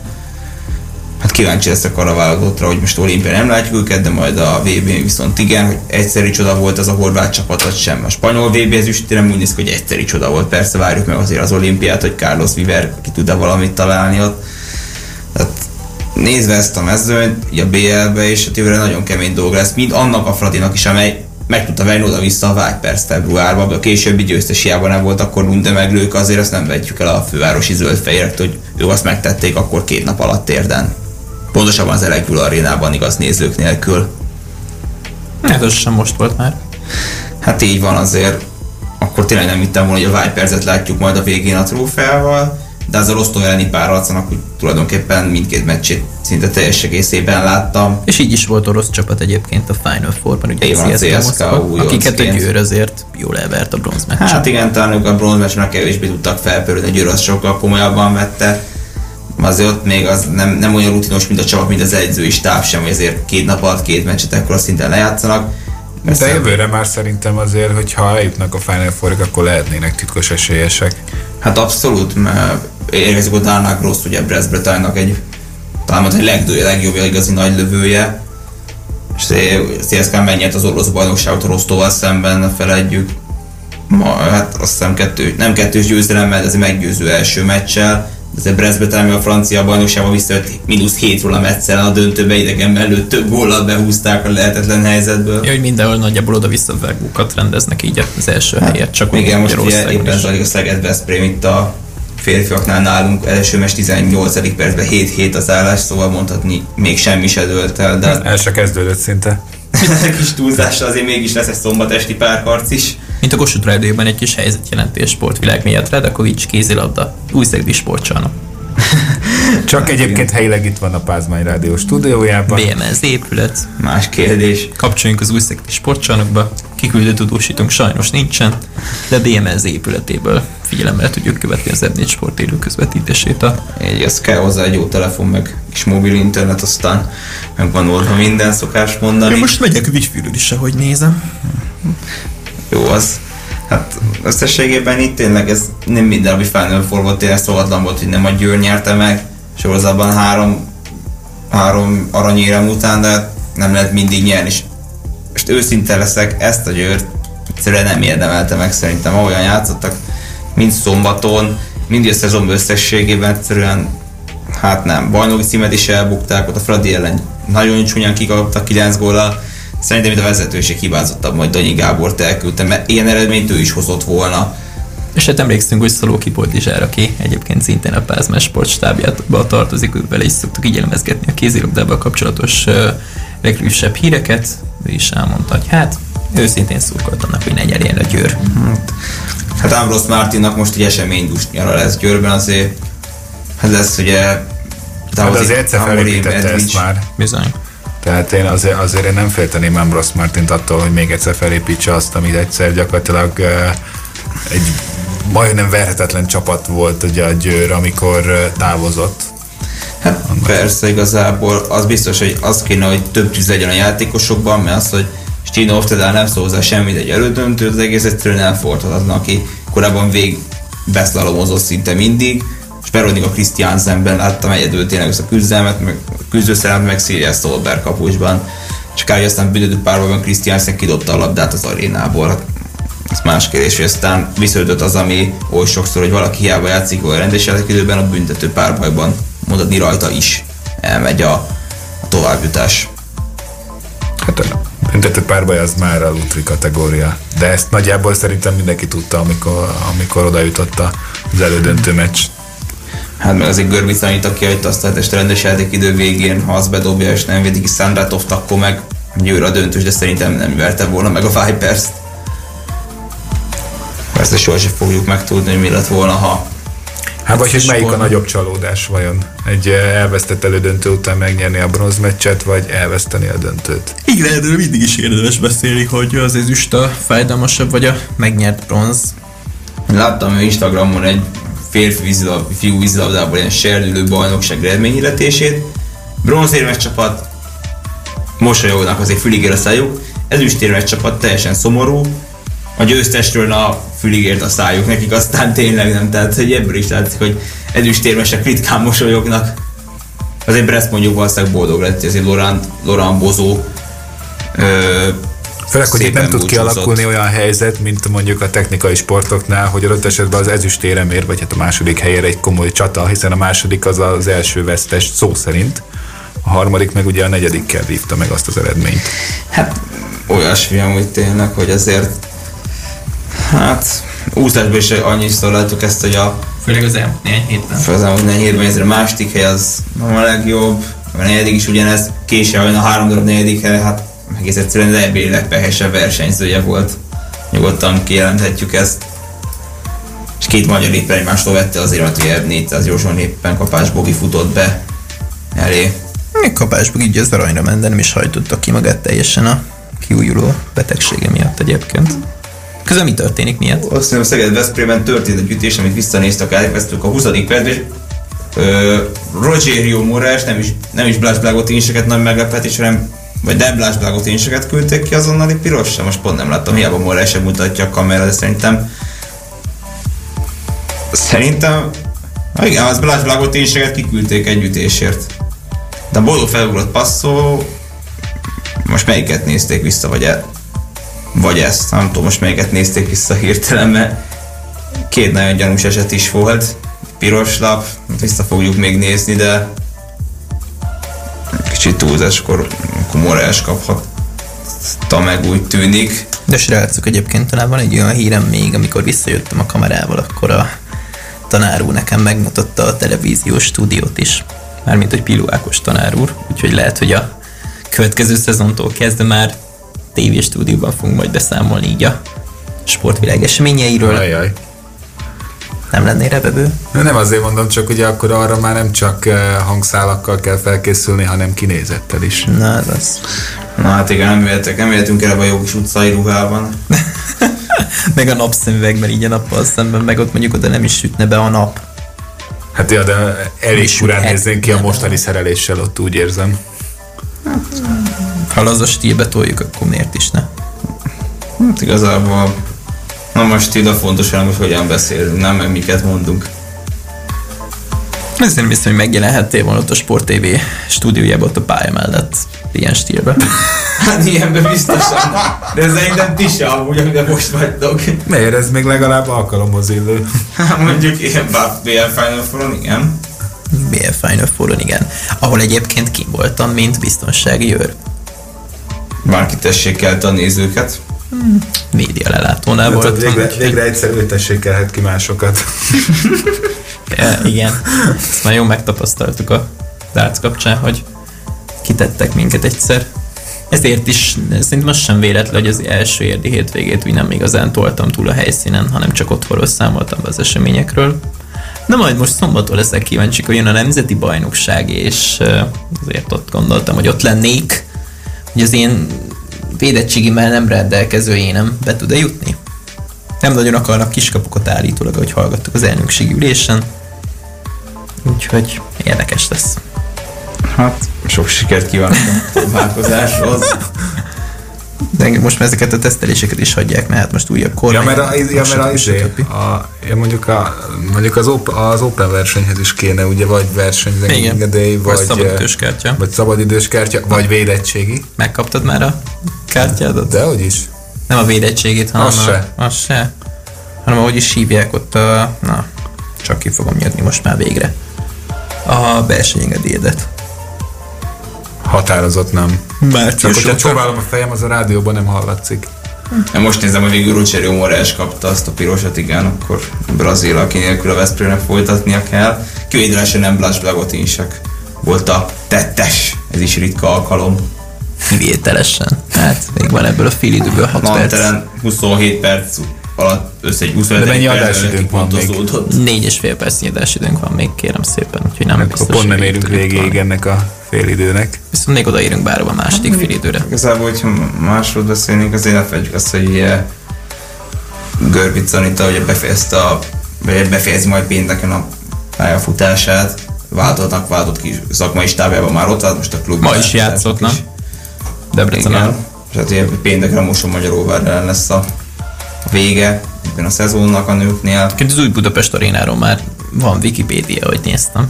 Speaker 5: Hát kíváncsi leszek arra a válogatottra, hogy most olimpián nem látjuk őket, de majd a vb n viszont igen, hogy egyszeri csoda volt az a horvát csapat, vagy sem. A spanyol VB ez üstére úgy néz ki, hogy egyszeri csoda volt. Persze várjuk meg azért az olimpiát, hogy Carlos Viver ki tud-e valamit találni ott. Tehát nézve ezt a mezőnyt, a BL-be, és hát jövőre nagyon kemény dolog lesz, mind annak a Fradinak is, amely meg tudta venni oda-vissza a Vipers februárban, a későbbi győztes hiába nem volt akkor Lunde meg Lők, azért azt nem vetjük el a fővárosi zöldfehérektől, hogy ők azt megtették akkor két nap alatt érden. Pontosabban az Elegül arénában igaz nézők nélkül.
Speaker 3: Hát az sem most volt már.
Speaker 5: Hát így van azért, akkor tényleg nem hittem volna, hogy a Viperset látjuk majd a végén a trófeával, de az a Rostov elleni párharcnak úgy tulajdonképpen mindkét meccsét szinte teljes egészében láttam.
Speaker 3: És így is volt orosz csapat egyébként a Final Four-ban, ugye
Speaker 5: van, a CSKA
Speaker 3: akiket a győr azért jól elvert a bronz meccsen.
Speaker 5: Hát igen, talán ők a bronzmeccsnek kevésbé tudtak felpörülni, a Győr az sokkal komolyabban vette. Azért ott még az nem, nem olyan rutinos, mint a csapat, mint az edzői stáb sem, hogy azért két nap alatt két meccset ekkora szinten lejátszanak.
Speaker 4: De jövőre már szerintem azért, hogyha eljutnak a Final four akkor lehetnének titkos esélyesek.
Speaker 5: Hát abszolút, mert érkezik a Darnák Rossz, ugye Brest Bretagne-nak egy talán egy legdő, legjobb igazi nagy lövője. És CSK megnyert az orosz bajnokságot a Rostóval szemben, ne felejtjük. Ma, hát azt hiszem kettő, nem kettős győzelemmel, de ez egy meggyőző első meccsel. Ez a Brest Bretagne a francia bajnokságban visszajött mínusz 7 a meccsel a döntőbe idegen mellett több góllal behúzták a lehetetlen helyzetből.
Speaker 3: Ja, hogy mindenhol nagyjából oda-vissza rendeznek így az első hát, helyet, csak
Speaker 5: igen, most ugye éppen zajlik a Szeged Veszprém itt a férfiaknál nálunk első mes 18. percben 7-7 az állás, szóval mondhatni még semmi se dőlt el, de...
Speaker 4: El se kezdődött szinte. <laughs>
Speaker 5: kis túlzással azért mégis lesz egy szombatesti párharc is.
Speaker 3: Mint a Kossuth Rádióban egy kis helyzetjelentés sportvilág miatt Radakovics kézilabda, újszegdi sportcsarnok. <laughs>
Speaker 4: Csak egyébként helyileg itt van a Pázmány Rádió stúdiójában.
Speaker 3: BMS épület.
Speaker 5: Más kérdés.
Speaker 3: Kapcsoljunk az újszegdi sportcsarnokba. Kiküldő tudósítunk sajnos nincsen, de BMS épületéből figyelemmel tudjuk követni az m Sport élő közvetítését. A...
Speaker 5: Egy, ez kell hozzá egy jó telefon, meg kis mobil internet, aztán meg van oldva minden szokás mondani.
Speaker 3: Ja, most megyek wifi is, ahogy nézem.
Speaker 5: Jó, az Hát összességében itt tényleg ez nem minden, ami Four volt, tényleg szóvatlan volt, hogy nem a Győr nyerte meg, sorozatban három, három aranyérem után, de nem lehet mindig nyerni, és most őszinte leszek, ezt a Győrt egyszerűen nem érdemelte meg szerintem, ahogyan játszottak, mind szombaton, mind a szezon összességében egyszerűen hát nem, bajnoki címet is elbukták, ott a Fradi ellen nagyon csúnyán kikaptak 9 góllal, Szerintem itt a vezetőség hibázottabb, majd Danyi Gábort elküldte, mert ilyen eredményt ő is hozott volna.
Speaker 3: És hát emlékszünk, hogy Szolóki Poltizsár, aki egyébként szintén a Pázmás sportstábjába tartozik, ők vele is szoktuk így elemezgetni a kézilabdával kapcsolatos uh, legfrissebb híreket. Ő is elmondta, hogy hát őszintén szurkolt annak, hogy ne nyerjen a Győr.
Speaker 5: Hát, hát Ambrose Martinnak most egy eseménydús nyara lesz Győrben, azért hát lesz ugye
Speaker 4: Hát azért egyszer felépítette ezt már.
Speaker 3: Bizony.
Speaker 4: Tehát én azért, azért én nem félteném Ambrose Martint attól, hogy még egyszer felépítse azt, amit egyszer gyakorlatilag egy majdnem verhetetlen csapat volt ugye a Győr, amikor távozott.
Speaker 5: Hát Annak persze, igazából az biztos, hogy az kéne, hogy több tűz legyen a játékosokban, mert az, hogy Stino Oftedál nem szól hozzá semmit egy elődöntő, az egész egyszerűen elfordhatatlan, aki korábban vég beszlalomozott szinte mindig, Veronika Christiansenben láttam egyedül tényleg ezt a küzdelmet, meg küzdőszerelmet, meg Szíria Stolber kapusban. Csak kári aztán büntető párbajban Christiansen kidobta a labdát az arénából. Hát, ez más kérdés, hogy aztán viszonyított az, ami oly sokszor, hogy valaki hiába játszik a rendes időben a büntető párbajban mondani rajta is elmegy a, a továbbjutás.
Speaker 4: Hát a büntető párbaj az már a Lutri kategória. De ezt nagyjából szerintem mindenki tudta, amikor, amikor oda jutott az elődöntő meccs
Speaker 5: Hát meg azért Görbic annyit, aki hagyta azt a rendes idő végén, ha az bedobja és nem védik Szandrátovt, akkor meg győr a döntős, de szerintem nem verte volna meg a Vipers-t. Persze sohasem fogjuk megtudni, hogy mi lett volna, ha
Speaker 4: Hát vagy hogy melyik a nagyobb csalódás vajon? Egy eh, elvesztett elődöntő után megnyerni a bronzmeccset, vagy elveszteni a döntőt?
Speaker 3: Igen, erről mindig is érdemes beszélni, hogy az ezüst a fájdalmasabb, vagy a megnyert bronz.
Speaker 5: Láttam Instagramon egy férfi vízilab, fiú vízilabdában ilyen serdülő bajnokság eredményhirdetését. Bronzérmes csapat, mosolyognak azért fülig a szájuk, ezüstérmes csapat teljesen szomorú, a győztesről a füligért a szájuk, nekik aztán tényleg nem, tehát hogy ebből is látszik, hogy ezüstérmesek ritkán mosolyognak. Azért Brest mondjuk valószínűleg boldog lett, azért Laurent, Laurent Bozó ö,
Speaker 4: Főleg, hogy itt nem tud kialakulni olyan helyzet, mint mondjuk a technikai sportoknál, hogy adott esetben az ezüstérem ér, vagy hát a második helyére egy komoly csata, hiszen a második az az első vesztes szó szerint, a harmadik meg ugye a negyedikkel vívta meg azt az eredményt.
Speaker 5: Hát olyasmi amúgy tényleg, hogy azért hát úszásban is annyiszor láttuk ezt, hogy a
Speaker 3: Főleg az elmúlt néhány hétben.
Speaker 5: Főleg az elmúlt néhány hétben, ezért a második hely az nem a legjobb, a negyedik is ugyanez, késő, a három darab negyedik hely, hát egész egyszerűen az EB legpehesebb versenyzője volt. Nyugodtan kijelenthetjük ezt. És két magyar éppen egymástól vette azért, hogy 400 gyorsan éppen Kapás Bogi futott be elé.
Speaker 3: Még Kapás Bogi így az aranyra ment, de nem is hajtotta ki magát teljesen a kiújuló betegsége miatt egyébként. Közben mi történik miatt?
Speaker 5: Azt hiszem, Szeged Veszprémben történt egy ütés, amit visszanéztek, elkezdtük a 20. percben, és Rogerio Morás nem is, nem is Blas Blagotinseket nagy meglepetés, hanem vagy Deblás Blagotinseket küldték ki azonnali pirosra? Most pont nem láttam, hiába Morel sem mutatja a kamera, de szerintem Szerintem ha igen, az Blás Blagotinseket kiküldték együttésért. De a boldog felugrott passzó most melyiket nézték vissza, vagy, e, vagy ezt, nem tudom most melyiket nézték vissza hirtelen, mert két nagyon gyanús eset is volt. Piros lap, vissza fogjuk még nézni, de kicsit túlzáskor Morales kaphatta meg úgy tűnik.
Speaker 3: De srácok, egyébként talán van egy olyan hírem még, amikor visszajöttem a kamerával, akkor a tanár úr nekem megmutatta a televíziós stúdiót is. Mármint, hogy Piluákos tanár úr, úgyhogy lehet, hogy a következő szezontól kezdve már tévéstúdióban fogunk majd beszámolni így a sportvilág eseményeiről.
Speaker 4: Ajaj.
Speaker 3: Nem lennél revevő?
Speaker 4: Nem azért mondom, csak ugye akkor arra már nem csak eh, hangszálakkal kell felkészülni, hanem kinézettel is.
Speaker 3: Na, az az.
Speaker 5: Na hát igen, nem jöttek, nem jöttünk el a jó kis utcai ruhában. <laughs> <laughs>
Speaker 3: meg a napszemüvegben így a nappal szemben, meg ott mondjuk oda nem is sütne be a nap.
Speaker 4: Hát ja, de elég furán néznénk ki a mostani szereléssel, ott úgy érzem.
Speaker 3: Ha az a stílbe toljuk, akkor miért is ne?
Speaker 5: Hát igazából Na most ide fontos, hanem, hogy hogyan beszélünk, nem meg miket mondunk.
Speaker 3: Ezért hiszem, hogy megjelenhettél volna ott a Sport TV stúdiójában ott a pálya mellett ilyen stílben. <laughs>
Speaker 5: Hát ilyenben biztosan. De szerintem ti se amúgy, amiben most vagytok.
Speaker 4: Miért ez még legalább alkalomhoz illő?
Speaker 5: Hát <laughs> mondjuk ilyen BL Final Four-on, igen.
Speaker 3: Final Four-on, igen. Ahol egyébként kim voltam, mint biztonsági őr.
Speaker 5: Bárki tessék el a nézőket.
Speaker 3: Média lelátónál
Speaker 4: Hát,
Speaker 3: voltam.
Speaker 4: végre,
Speaker 3: úgyhogy-
Speaker 4: végre egyszer ültessékelhet ki másokat.
Speaker 3: Ja, igen. Ezt már jól megtapasztaltuk a darts kapcsán, hogy kitettek minket egyszer. Ezért is szerintem az sem véletlen, hogy az első érdi hétvégét úgy nem igazán toltam túl a helyszínen, hanem csak otthonról számoltam be az eseményekről. Na majd most szombaton leszek kíváncsi, hogy jön a nemzeti bajnokság, és azért ott gondoltam, hogy ott lennék, hogy az én védettségimmel nem rendelkező énem be tud-e jutni. Nem nagyon akarnak kiskapukat állítólag, ahogy hallgattuk az elnökségi ülésen. Úgyhogy érdekes lesz.
Speaker 5: Hát, sok sikert kívánok a próbálkozáshoz.
Speaker 3: De engem most már ezeket a teszteléseket is hagyják, mert hát most újabb kor.
Speaker 4: Ja, mert, a, ja, mert a, izé, a, ja, mondjuk, a, mondjuk az, op, az Open versenyhez is kéne ugye vagy versenyengedély,
Speaker 3: vagy,
Speaker 4: vagy,
Speaker 3: vagy szabadidős kártya.
Speaker 4: vagy szabadidős kártya, vagy védettségi.
Speaker 3: Megkaptad már a kártyádat?
Speaker 4: De hogy is?
Speaker 3: Nem a védettségét, hanem
Speaker 4: Az
Speaker 3: a,
Speaker 4: se.
Speaker 3: Az se. Hanem ahogy is hívják ott a... Na, csak ki fogom nyerni most már végre. A versenyengedélyedet.
Speaker 4: Határozott nem. Csak
Speaker 3: Március
Speaker 4: hogyha csóválom a fejem, az a rádióban nem hallatszik.
Speaker 5: Én most nézem, hogy végül Rucserio Moraes kapta azt a pirosat, igen, akkor Brazil, aki nélkül a Veszprémnek folytatnia kell. Kivételesen nem Blas Blagotinsek volt a tettes, ez is ritka alkalom.
Speaker 3: Kivételesen. Hát még van ebből a fél időből 6 perc.
Speaker 5: Manteren 27 perc alatt össze egy 25
Speaker 4: De mennyi adásidőnk van még?
Speaker 3: Négy és fél perc időnk van még, kérem szépen, úgyhogy nem
Speaker 4: Akkor
Speaker 3: biztos,
Speaker 4: pont nem érünk végéig ennek a félidőnek.
Speaker 3: Viszont még odaérünk bár a második fél időre.
Speaker 5: Igazából, hogyha másról beszélnénk, azért ne felejtjük azt, hogy Görbic Anita ugye befejezte a, vagy befejezi majd pénteken a pályafutását, váltottnak váltott ki szakmai stábjában már ott van, most a klubban.
Speaker 3: Ma is játszott, nem? Debrecen.
Speaker 5: És hát pénteken a Moson Magyaróvár ellen lesz a a vége ebben a szezonnak a nőknél.
Speaker 3: Egyébként az új Budapest arénáról már van Wikipédia, hogy néztem.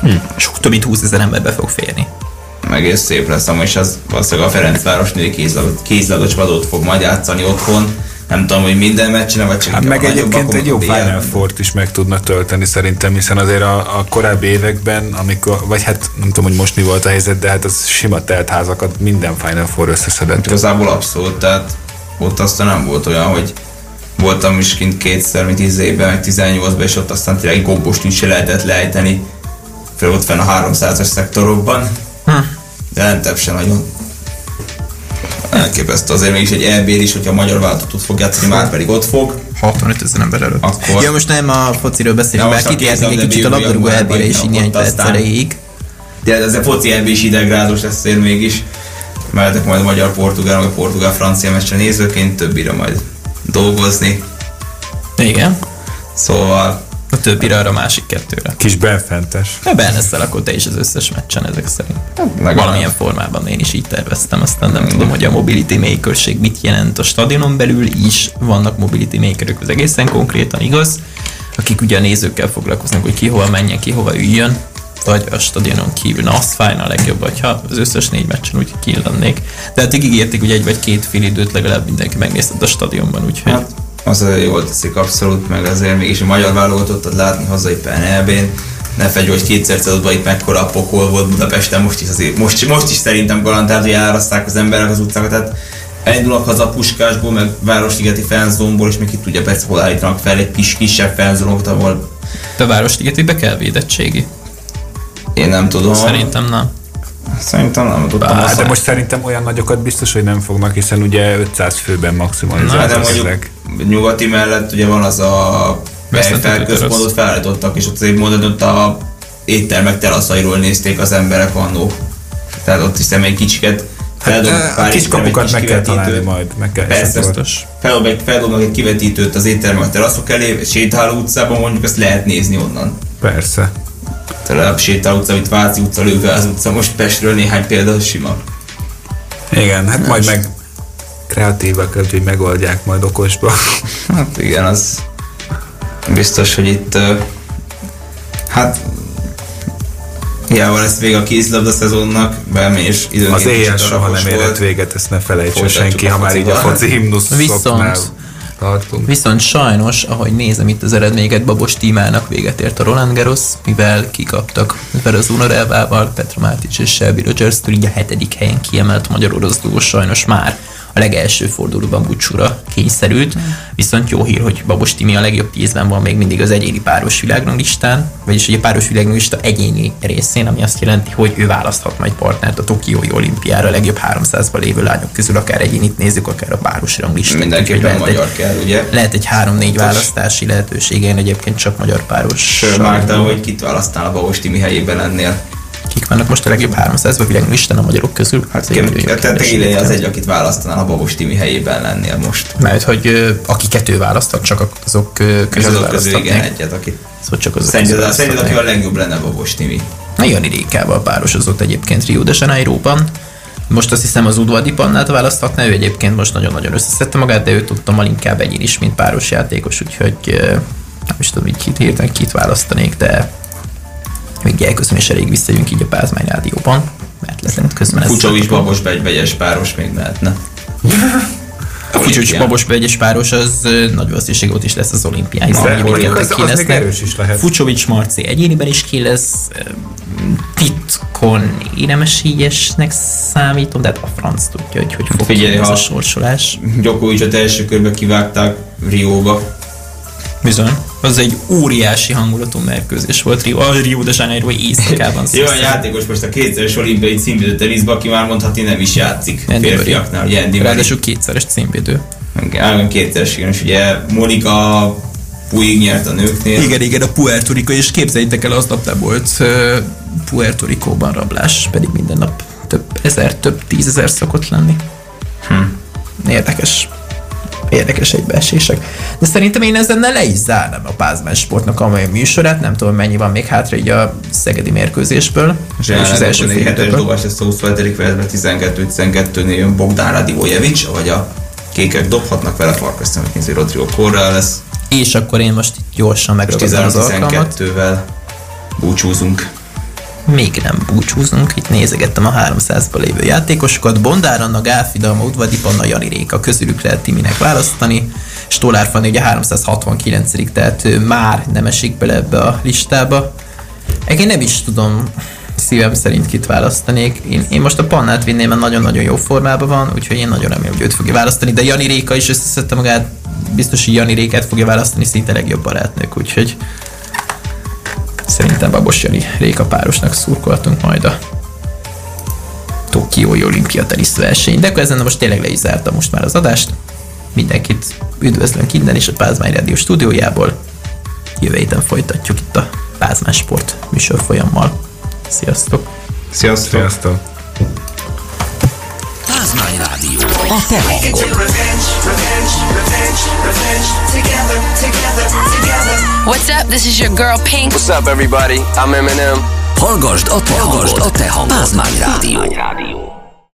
Speaker 3: Hm. Sok több mint 20 ezer ember be fog férni.
Speaker 5: egész szép lesz, amúgy és az valószínűleg a Ferencvárosnél kézlabda- kézlabdas vadót fog majd játszani otthon. Nem tudom, hogy minden meccsen, vagy csak
Speaker 4: Hát meg egyébként egy jó. Final Four-t is meg tudnak tölteni szerintem, hiszen azért a, a korábbi években, amikor, vagy hát nem tudom, hogy most mi volt a helyzet, de hát az sima teltházakat minden Final Four összeszedett.
Speaker 5: Igazából abszolút, tehát ott aztán nem volt olyan, hogy voltam is kint kétszer, mint 10 évben, meg 18-ban, és ott aztán tényleg egy gombost is se lehetett lejteni, fel ott fenn a 300-as szektorokban,
Speaker 3: Hm.
Speaker 5: de lentebb sem nagyon. Elképesztő azért mégis egy EB is, hogyha a magyar változatot fog játszani, már pedig ott fog.
Speaker 3: 65 ezer ember előtt.
Speaker 5: Akkor-
Speaker 3: Ja, most nem a fociról beszélünk, bár kitérnénk egy kicsit a labdarúgó elbére is így néhány
Speaker 5: ott
Speaker 3: perc
Speaker 5: aztán-
Speaker 3: erejéig.
Speaker 5: De ez a foci EB is idegrázós lesz én mégis. Mehetek majd a magyar-portugál, vagy a portugál-francia meccsen nézőként, többire majd dolgozni.
Speaker 3: Igen.
Speaker 5: Szóval
Speaker 3: A többire arra a másik kettőre.
Speaker 6: Kis benfentes.
Speaker 3: Ebben leszel akkor te is az összes meccsen ezek szerint.
Speaker 5: legalább.
Speaker 3: Valamilyen formában én is így terveztem, aztán nem tudom, hogy a mobility makerség mit jelent a stadionon belül is. Vannak mobility makerök, az egészen konkrétan igaz, akik ugye a nézőkkel foglalkoznak, hogy ki hova menjen, ki hova üljön, vagy a stadionon kívül. Na, az fájna a legjobb, hogyha az összes négy meccsen úgy killennék. De hát ígérték, hogy egy vagy két fél időt legalább mindenki megnézett a stadionban, úgyhogy...
Speaker 5: Hát, az jól teszik abszolút, meg azért mégis a magyar válogatottat látni hazai PNL-bén. Ne fegy, hogy kétszer célodban itt mekkora a pokol volt Budapesten, most is, azért, most, most is szerintem garantált, hogy eláraszták az emberek az utcákat, tehát elindulnak haza Puskásból, meg Városligeti fanzónból, és még ki tudja persze, hol állítanak fel egy kis kisebb fanzónot, ahol
Speaker 3: De Városligetibe kell védettségi.
Speaker 5: Én nem tudom.
Speaker 3: Szerintem nem.
Speaker 5: Szerintem nem tudtam. Azt
Speaker 6: de most szerintem olyan nagyokat biztos, hogy nem fognak, hiszen ugye 500 főben
Speaker 5: Hát de mondjuk
Speaker 6: ezek.
Speaker 5: nyugati mellett ugye van az a felközpontot felállítottak, és ott azért mondod, ott a éttermek teraszairól nézték az emberek annó. Tehát ott hiszem egy kicsiket feldobnak
Speaker 6: Hát,
Speaker 5: pár
Speaker 6: a kis
Speaker 5: étterem, egy
Speaker 6: kapukat
Speaker 5: kis
Speaker 6: meg kell találni majd. Meg kell,
Speaker 5: Persze,
Speaker 3: Biztos.
Speaker 5: feldobnak, feldobnak egy kivetítőt az éttermek a teraszok elé, sétáló utcában mondjuk azt lehet nézni onnan.
Speaker 6: Persze.
Speaker 5: A sétáló utca, itt Váci utca, Lőváz utca, most Pestről néhány példa sima.
Speaker 6: Igen, hát majd meg kreatívak, hogy megoldják majd okosba. <laughs>
Speaker 5: Hát igen, az biztos, hogy itt hát hiába lesz vége a kézilabda szezonnak, bemegy és időnként
Speaker 6: Az éjjel soha nem érhet
Speaker 5: volt.
Speaker 6: véget, ezt ne felejtse
Speaker 5: Folytatjuk
Speaker 6: senki, ha már így a foci himnuszoknál
Speaker 3: Viszont-
Speaker 6: tartunk.
Speaker 3: Viszont sajnos, ahogy nézem itt az eredményeket, Babos tímának véget ért a Roland Garros, mivel kikaptak Verazuna Elvával, Petra Mátic és Shelby rogers így a hetedik helyen kiemelt magyar orosz sajnos már a legelső fordulóban búcsúra kényszerült, viszont jó hír, hogy Babos Timi a legjobb tízben van még mindig az egyéni páros világranglistán, vagyis ugye a páros világranglista egyéni részén, ami azt jelenti, hogy ő választhat majd partnert a Tokiói olimpiára a legjobb 300-ban lévő lányok közül, akár egyénit nézzük, akár a páros ranglistát.
Speaker 5: Mindenképpen
Speaker 3: lehet egy-
Speaker 5: magyar kell, ugye?
Speaker 3: lehet egy három-négy választási lehetősége, én egyébként csak magyar páros.
Speaker 5: Sőt, Márta, hogy kit választál a Babos Timi helyében lennél.
Speaker 3: Kik vannak most a legjobb 300-ban világlistán a magyarok közül?
Speaker 5: Hát
Speaker 3: nagyon
Speaker 5: Ilya az egy, akit választanál a Babos Timi helyében lennél most.
Speaker 3: Mert hogy aki kettő választott, csak azok közül
Speaker 5: azok közül igen egyet, akit
Speaker 3: Szóval csak azok
Speaker 5: szerinted,
Speaker 3: közül
Speaker 5: szerinted aki a legjobb lenne Babos Timi?
Speaker 3: Na, Jani Rékával párosozott egyébként Rio de Janeiroban. Most azt hiszem az Udvadi Pannát választhatná, ő egyébként most nagyon-nagyon összeszedte magát, de ő tudtam inkább egyén is, mint páros játékos, úgyhogy nem is tudom, így hirtelen kit választanék, de még elköszön és elég visszajönk így a Pázmány rádióban, mert lezent közben ez-
Speaker 5: Kucsovics Babos egy vegyes páros még mehetne.
Speaker 3: A
Speaker 5: Olimpián.
Speaker 3: Babos egyes páros az nagy valószínűséggel ott is lesz az olimpián, hiszen
Speaker 6: De mondjuk az-
Speaker 3: ki
Speaker 6: az még erős is lehet.
Speaker 3: Fucsovics Marci egyéniben is ki lesz, titkon énemesígyesnek számítom, de hát a franc tudja, hogy hogy fog
Speaker 5: Figyelj,
Speaker 3: ez a sorsolás.
Speaker 5: Djokovicot első körbe kivágták Rióba.
Speaker 3: Bizony. Az egy óriási hangulatú mérkőzés volt Rio, a Rio de Janeiro éjszakában.
Speaker 5: Jó, a játékos most a kétszeres olimpiai címvédő teniszbe, aki már mondhatni nem is játszik
Speaker 3: Andy
Speaker 5: férfiaknál, ugye Andy.
Speaker 3: Ráadásul kétszeres címvédő.
Speaker 5: Igen, kétszeres, igen, és ugye Monika Puig nyert a nőknél.
Speaker 3: Igen, igen, a Puerto Rico, és képzeljétek el, aznap nem volt uh, Puerto Rico-ban rablás, pedig minden nap több ezer, több tízezer szokott lenni. Hm. Érdekes. Érdekes egybeesések. De szerintem én ezzel le is zárnám a Pázmán sportnak a mai műsorát, nem tudom mennyi van még hátra így a szegedi mérkőzésből. És az első fél
Speaker 5: hetes dobás lesz a 22. percben 12-12-nél jön Bogdán Radivojevic, vagy a kékek dobhatnak vele farkasztanak, nézi Rodrigo Corral lesz,
Speaker 3: És akkor én most gyorsan megragadom az alkalmat.
Speaker 5: 13-12-vel búcsúzunk.
Speaker 3: Még nem búcsúzunk, itt nézegettem a 300-ban lévő játékosokat, Bondár Anna, Gálfi Dalma, Udvadi Panna, Jani Réka, közülük lehet Timinek választani, Stolár Fanni ugye 369 tehát ő már nem esik bele ebbe a listába. Én nem is tudom szívem szerint kit választanék. Én, én most a Pannát vinném, mert nagyon-nagyon jó formában van, úgyhogy én nagyon remélem, hogy őt fogja választani, de Jani Réka is összeszedte magát, biztos, hogy Jani Rékát fogja választani, szinte legjobb barátnők, úgyhogy Szerintem Babos Jani Réka párosnak szurkoltunk majd a Tokiói olimpia teniszverseny. De akkor ezen most tényleg le is zártam most már az adást. Mindenkit üdvözlünk innen is a Pázmány Rádió stúdiójából. Jövő héten folytatjuk itt a Pázmán Sport műsor folyammal. Sziasztok!
Speaker 5: Sziasztok!
Speaker 6: Sziasztok!
Speaker 1: Pázmány Rádió. A te hangod.
Speaker 7: What's up? This is your girl Pink.
Speaker 8: What's up, everybody? I'm Eminem.
Speaker 1: Hallgasd a te hangod. A te hangod. Pázd már